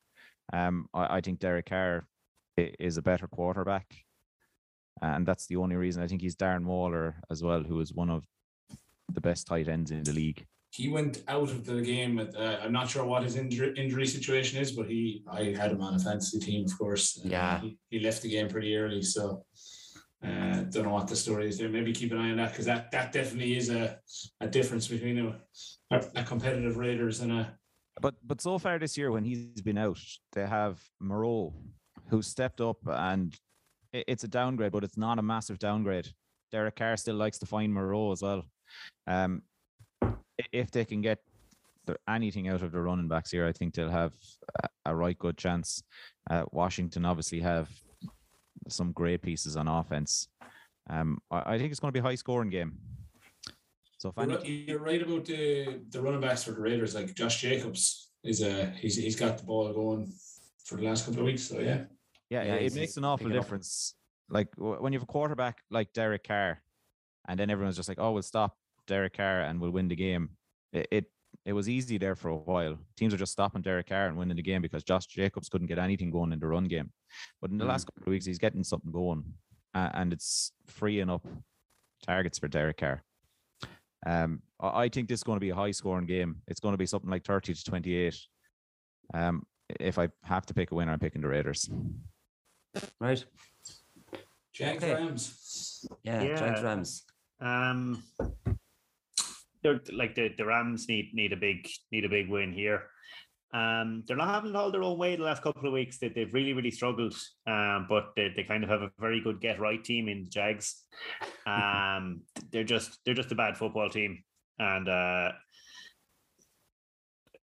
Um, I, I think Derek Carr is a better quarterback, and that's the only reason. I think he's Darren Waller as well, who is one of the best tight ends in the league. He went out of the game. At, uh, I'm not sure what his injury injury situation is, but he I had him on a fantasy team, of course. Yeah. he, he left the game pretty early, so. Uh, don't know what the story is there. Maybe keep an eye on that because that, that definitely is a, a difference between a, a, a competitive Raiders and a But but so far this year, when he's been out, they have Moreau, who stepped up, and i- it's a downgrade, but it's not a massive downgrade. Derek Carr still likes to find Moreau as well. Um, i- if they can get anything out of the running backs here, I think they'll have a, a right good chance. Uh, Washington obviously have some great pieces on offense. Um, I, I think it's going to be a high scoring game. So if You're any right, you're right about the the running backs for the Raiders. Like Josh Jacobs is a he's he's got the ball going for the last couple of weeks. So yeah, Yeah, Yeah, yeah, it makes an awful difference. Like when you have a quarterback like Derek Carr, and then everyone's just like, "Oh, we'll stop Derek Carr and we'll win the game." It it, it was easy there for a while. Teams are just stopping Derek Carr and winning the game because Josh Jacobs couldn't get anything going in the run game. But in the Mm. last couple of weeks, he's getting something going, uh, and it's freeing up targets for Derek Carr. Um, I I think this is going to be a high scoring game. It's going to be something like thirty to twenty eight. Um, if I have to pick a winner, I'm picking the Raiders. Right? Jags Okay. Rams. Yeah, Jags Rams. Um, they're like the, the Rams need need a big need a big win here. Um, they're not having it all their own way the last couple of weeks. They, they've really really struggled. Um, but they, they kind of have a very good get right team in the Jags. Um, they're just they're just a bad football team, and uh,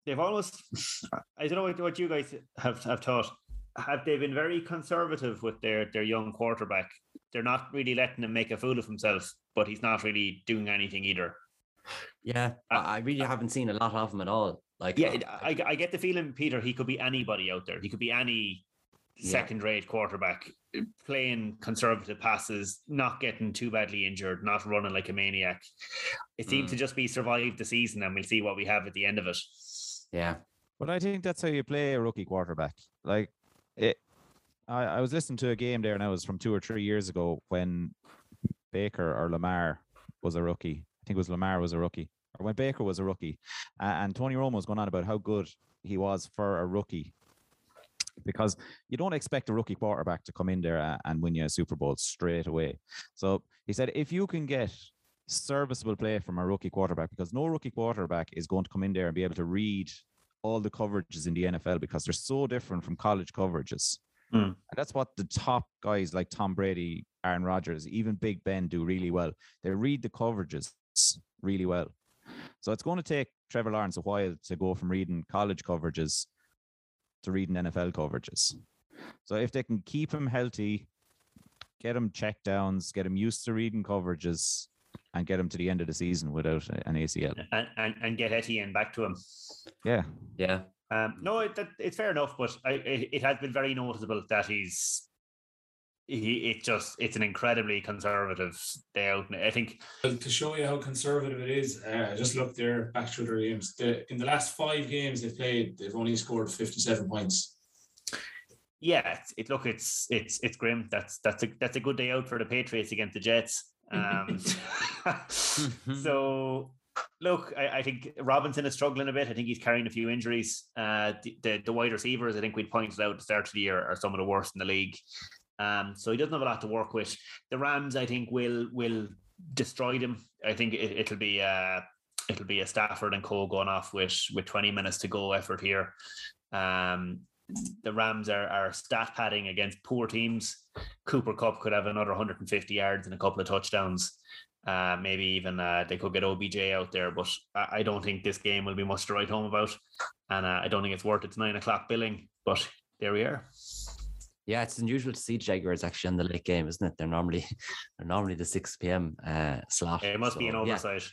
they've almost I don't know what, what you guys have have thought. Have they been very conservative with their their young quarterback? They're not really letting him make a fool of himself, but he's not really doing anything either. Yeah, Uh, I, I really haven't seen a lot of him at all. Like, Yeah, uh, I, I get the feeling, Peter, he could be anybody out there. He could be any Yeah. second rate quarterback playing conservative passes, not getting too badly injured, not running like a maniac. It seemed to just be survive the season and we'll see what we have at the end of it. yeah, But I think that's how you play a rookie quarterback. Like it, I, I was listening to a game there, and it was from two or three years ago when Baker or Lamar was a rookie. I think it was Lamar was a rookie, or when Baker was a rookie, uh, and Tony Romo was going on about how good he was for a rookie. Because you don't expect a rookie quarterback to come in there a- and win you a Super Bowl straight away. So he said, if you can get serviceable play from a rookie quarterback, because no rookie quarterback is going to come in there and be able to read all the coverages in the NFL because they're so different from college coverages. Hmm. And that's what the top guys like Tom Brady, Aaron Rodgers, even Big Ben do really well. They read the coverages really well. So it's going to take Trevor Lawrence a while to go from reading college coverages to reading NFL coverages. So if they can keep him healthy, get him check downs, get him used to reading coverages, and get him to the end of the season without an ACL. And, and, and get Etienne back to him. Yeah. yeah. Um, no, it, that, it's fair enough, but I, it, it has been very noticeable that he's he. It just it's an incredibly conservative day out. And I think Well, to show you how conservative it is, uh, just look there back through their games. The, in the last five games they've played, they've only scored 57 points. yeah, it's, it look it's it's it's grim. That's that's a that's a good day out for the Patriots against the Jets. Um, so look, I, I think Robinson is struggling a bit. I think he's carrying a few injuries. Uh, the, the the wide receivers, I think we pointed out at the start of the year, are some of the worst in the league. Um, so he doesn't have a lot to work with. The Rams, I think, will will destroy them. I think it, it'll be uh it'll be a Stafford and Co going off with with 20 minutes to go effort here. Um, the Rams are, are stat padding against poor teams. Cooper Kupp could have another 150 yards and a couple of touchdowns. Uh, maybe even uh, they could get OBJ out there, but I, I, don't think this game will be much to write home about. And uh, I don't think it's worth its nine o'clock billing, but there we are. Yeah, it's unusual to see Jaguars actually on the late game, isn't it? They're normally they're normally the six p.m. Uh, slot. it must so, be an oversight.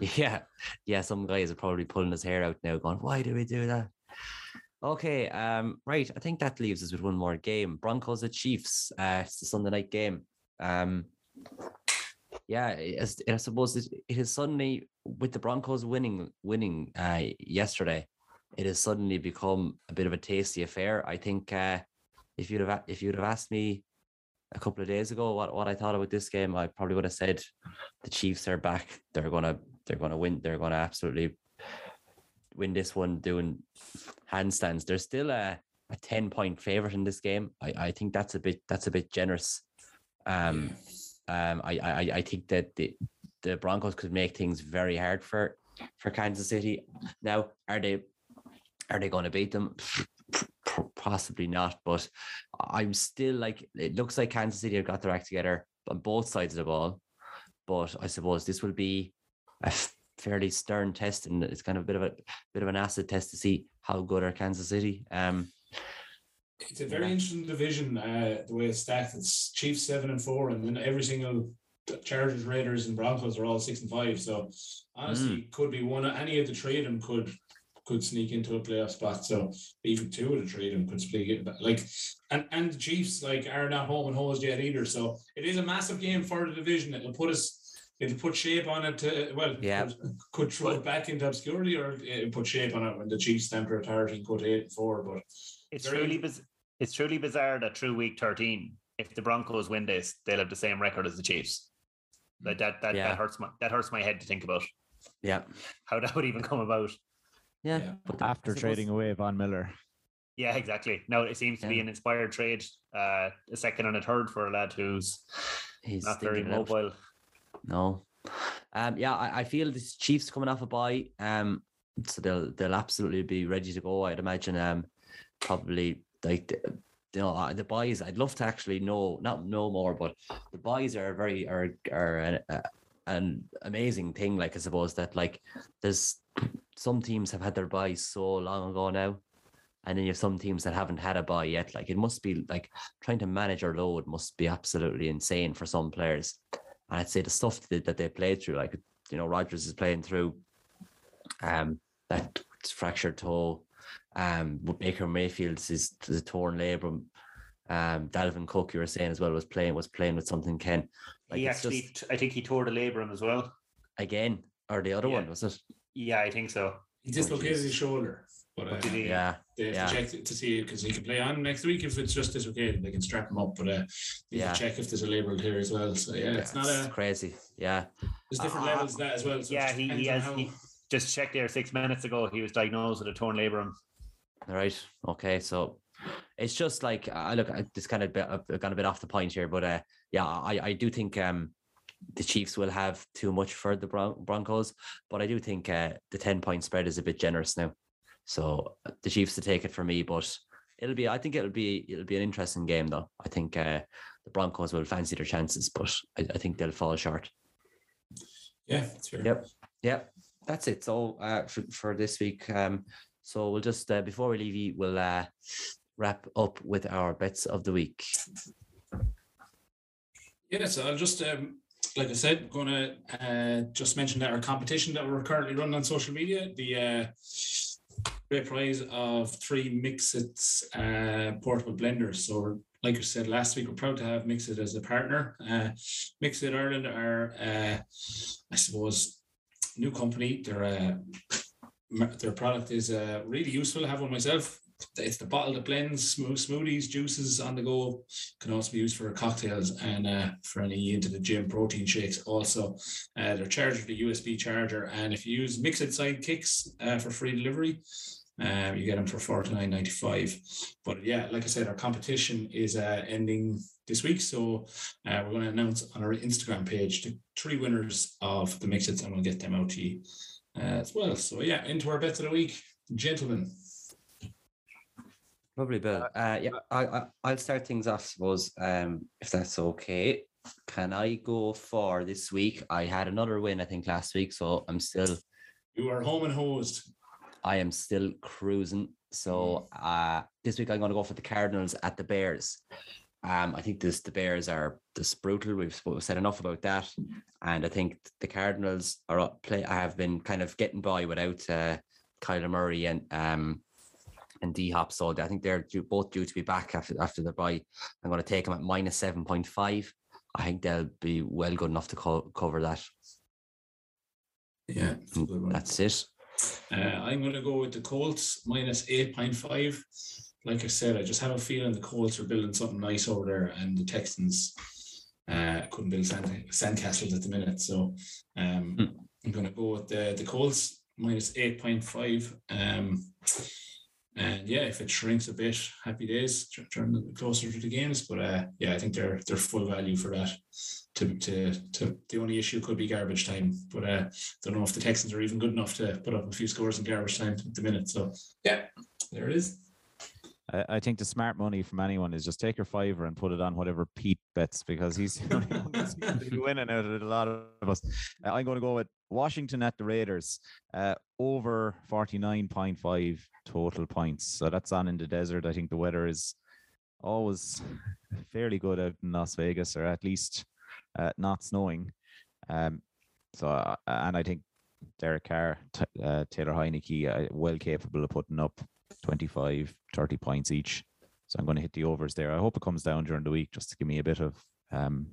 Yeah. yeah, yeah. Some guys are probably pulling his hair out now, going, "Why do we do that?" Okay, um, right. I think that leaves us with one more game. Broncos at Chiefs. Uh, it's the Sunday night game. Um, yeah, I suppose it, it is suddenly with the Broncos winning winning uh, yesterday. It has suddenly become a bit of a tasty affair. I think uh, if you'd have if you'd have asked me a couple of days ago what, what I thought about this game, I probably would have said the Chiefs are back. They're gonna they're gonna win. They're gonna absolutely win this one doing handstands. They're still a, a 10 point favorite in this game. I, I think that's a bit that's a bit generous. Um um I I, I think that the the Broncos could make things very hard for for Kansas City. Now, are they are they going to beat them? Possibly not. But I'm still like, it looks like Kansas City have got their act together on both sides of the ball. But I suppose this will be a fairly stern test, and it's kind of a bit of a bit of an acid test to see how good are Kansas City. Um, it's a very yeah. interesting division. Uh, the way it's stacked, it's Chiefs seven and four, and then every single Chargers, Raiders, and Broncos are all six and five. So honestly, mm. could be one. Of any of the three of them could could sneak into a playoff spot. So even two of the three of them could split it. Like and and the Chiefs like are not home and hosed yet either. So it is a massive game for the division. It'll put us it'll put shape on it to well yeah could, could throw it back into obscurity or put shape on it when the Chiefs stamp authority and put eight and four. But it's truly biz- it's truly bizarre that through week thirteen, if the Broncos win this, they'll have the same record as the Chiefs. Like that that, yeah. that hurts my that hurts my head to think about. Yeah. How that would even come about. Yeah. yeah. But after trading away Von Miller. Yeah, exactly. No, it seems to yeah. be an inspired trade. Uh, a second and a third for a lad who's He's not very mobile. No. Um, yeah, I, I feel this Chiefs coming off a bye. Um, so they'll they'll absolutely be ready to go. I'd imagine. Um, probably like you know uh, the byes. I'd love to actually know not know more, but the byes are very are are an, uh, an amazing thing. Like I suppose that like there's some teams have had their byes so long ago now. And then you have some teams that haven't had a bye yet. Like it must be like trying to manage your load must be absolutely insane for some players. And I'd say the stuff that, that they played through, like you know, Rodgers is playing through um that fractured toe. Um Baker Mayfield's is the torn labrum. Um Dalvin Cook, you were saying as well, was playing was playing with something Ken. Like he actually just, I think he tore the labrum as well. Again. Or the other yeah. one, was it? Yeah, I think so. He dislocated oh, his shoulder. But uh, yeah, they have yeah. to check to see because he can play on next week if it's just dislocated. They can strap him up, but uh, yeah, check if there's a label here as well. So yeah, yeah it's not a crazy. Yeah, there's different uh, levels that as well. So yeah, he, he has. How... He just checked there six minutes ago. He was diagnosed with a torn labrum. All right. Okay. So it's just like I look. This kind of bit, I've gone a bit off the point here, but uh, yeah, I I do think um the Chiefs will have too much for the Bron- Broncos, but I do think uh, the 10 point spread is a bit generous now. So uh, the Chiefs to take it for me, but it'll be, I think it'll be, it'll be an interesting game though. I think uh, the Broncos will fancy their chances, but I, I think they'll fall short. Yeah, that's. Yep. Yep. That's it. So uh, for, for this week, um, so we'll just, uh, before we leave you, we'll uh, wrap up with our bets of the week. Yes, I'll just um, like I said, going to uh, just mention that our competition that we're currently running on social media, the uh, great prize of three Mixit uh, portable blenders. So, like I said last week, we're proud to have Mixit as a partner. Uh, Mixit Ireland are, uh, I suppose, new company. Their uh, their product is uh, really useful. I have one myself it's the bottle that blends smooth smoothies, juices on the go. Can also be used for cocktails and uh, for any into the gym protein shakes. Also, uh, they're charged with a USB charger, and if you use Mixit Sidekicks uh, for free delivery, um, you get them for forty nine ninety five. But yeah, like I said, our competition is uh, ending this week, so uh, we're going to announce on our Instagram page the three winners of the Mixits, and we'll get them out to you uh, as well. So yeah, into our bets of the week, gentlemen. Lovely, Bill. Uh, yeah, I, I, I'll start things off, suppose, um, if that's okay. Can I go for this week? I had another win, I think, last week, so I'm still. You are home and hosed. I am still cruising. So uh, this week I'm going to go for the Cardinals at the Bears. Um, I think this the Bears are this brutal. We've, we've said enough about that, and I think the Cardinals are play. I have been kind of getting by without uh, Kyler Murray and um, and D Hop. So I think they're due, both due to be back after after the bye. I'm going to take them at minus seven point five. I think they'll be well good enough to co- cover that. Yeah, that's it. Uh, I'm going to go with the Colts minus eight point five. Like I said, I just have a feeling the Colts are building something nice over there, and the Texans uh, couldn't build sand, sandcastles at the minute. So um, hmm. I'm going to go with the the Colts minus eight point five. Um, and yeah, if it shrinks a bit, happy days, turn closer to the games. But uh, yeah, I think they're they're full value for that. To, to to the only issue could be garbage time, but uh, don't know if the Texans are even good enough to put up a few scores in garbage time at the minute. So yeah, there it is. I, I think the smart money from anyone is just take your fiver and put it on whatever Pete bets because he's winning out of a lot of us. Uh, I'm going to go with Washington at the Raiders, uh, over 49.5 total points. So that's on in the desert. I think the weather is always fairly good out in Las Vegas, or at least uh, not snowing. Um, so, uh, and I think Derek Carr, t- uh, Taylor Heinicke, uh, well capable of putting up 25, 30 points each. So I'm going to hit the overs there. I hope it comes down during the week just to give me a bit of um,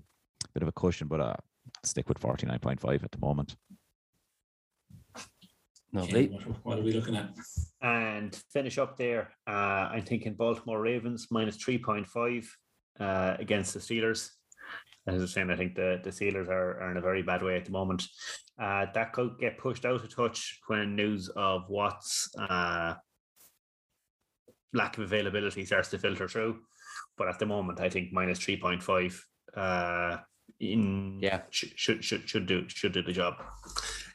bit of a cushion, but uh, stick with 49.5 at the moment. Lovely. What, what are we looking at? And finish up there. Uh, I'm thinking Baltimore Ravens minus 3.5 uh, against the Steelers. As I was saying, I think the, the Steelers are, are in a very bad way at the moment. Uh, that could get pushed out a touch when news of Watt's uh, lack of availability starts to filter through. But at the moment, I think minus 3.5 uh, in yeah should, should should should do should do the job.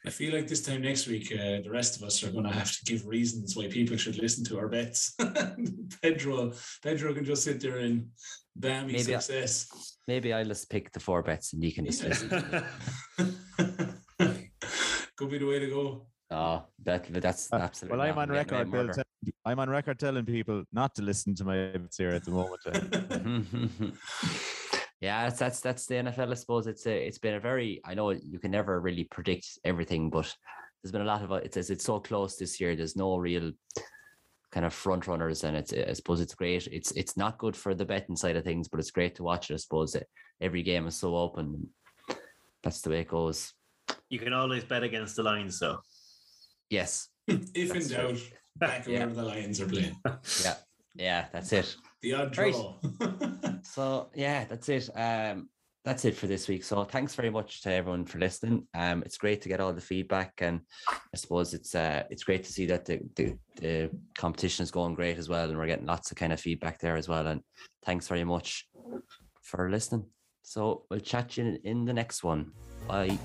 I feel like this time next week, uh, the rest of us are going to have to give reasons why people should listen to our bets. Pedro, Pedro can just sit there and bam, maybe success. I, maybe I'll just pick the four bets and you can just listen. Could be the way to go. Oh, that that's uh, absolutely. Well, I'm on record. Bill, I'm on record telling people not to listen to my bets here at the moment. Eh? Yeah, that's that's that's the NFL. I suppose it's a it's been a very. I know you can never really predict everything, but there's been a lot of uh, it. it's it's so close this year. There's no real kind of front runners, and it's I suppose it's great. It's it's not good for the betting side of things, but it's great to watch it. I suppose every game is so open. That's the way it goes. You can always bet against the Lions, though. Yes. if in doubt, back yeah. wherever the Lions are playing. Yeah, yeah, that's it. The odd draw. so yeah, that's it. Um, that's it for this week. So thanks very much to everyone for listening. Um, it's great to get all the feedback, and I suppose it's uh, it's great to see that the, the the competition is going great as well, and we're getting lots of kind of feedback there as well. And thanks very much for listening. So we'll chat you in, in the next one. Bye.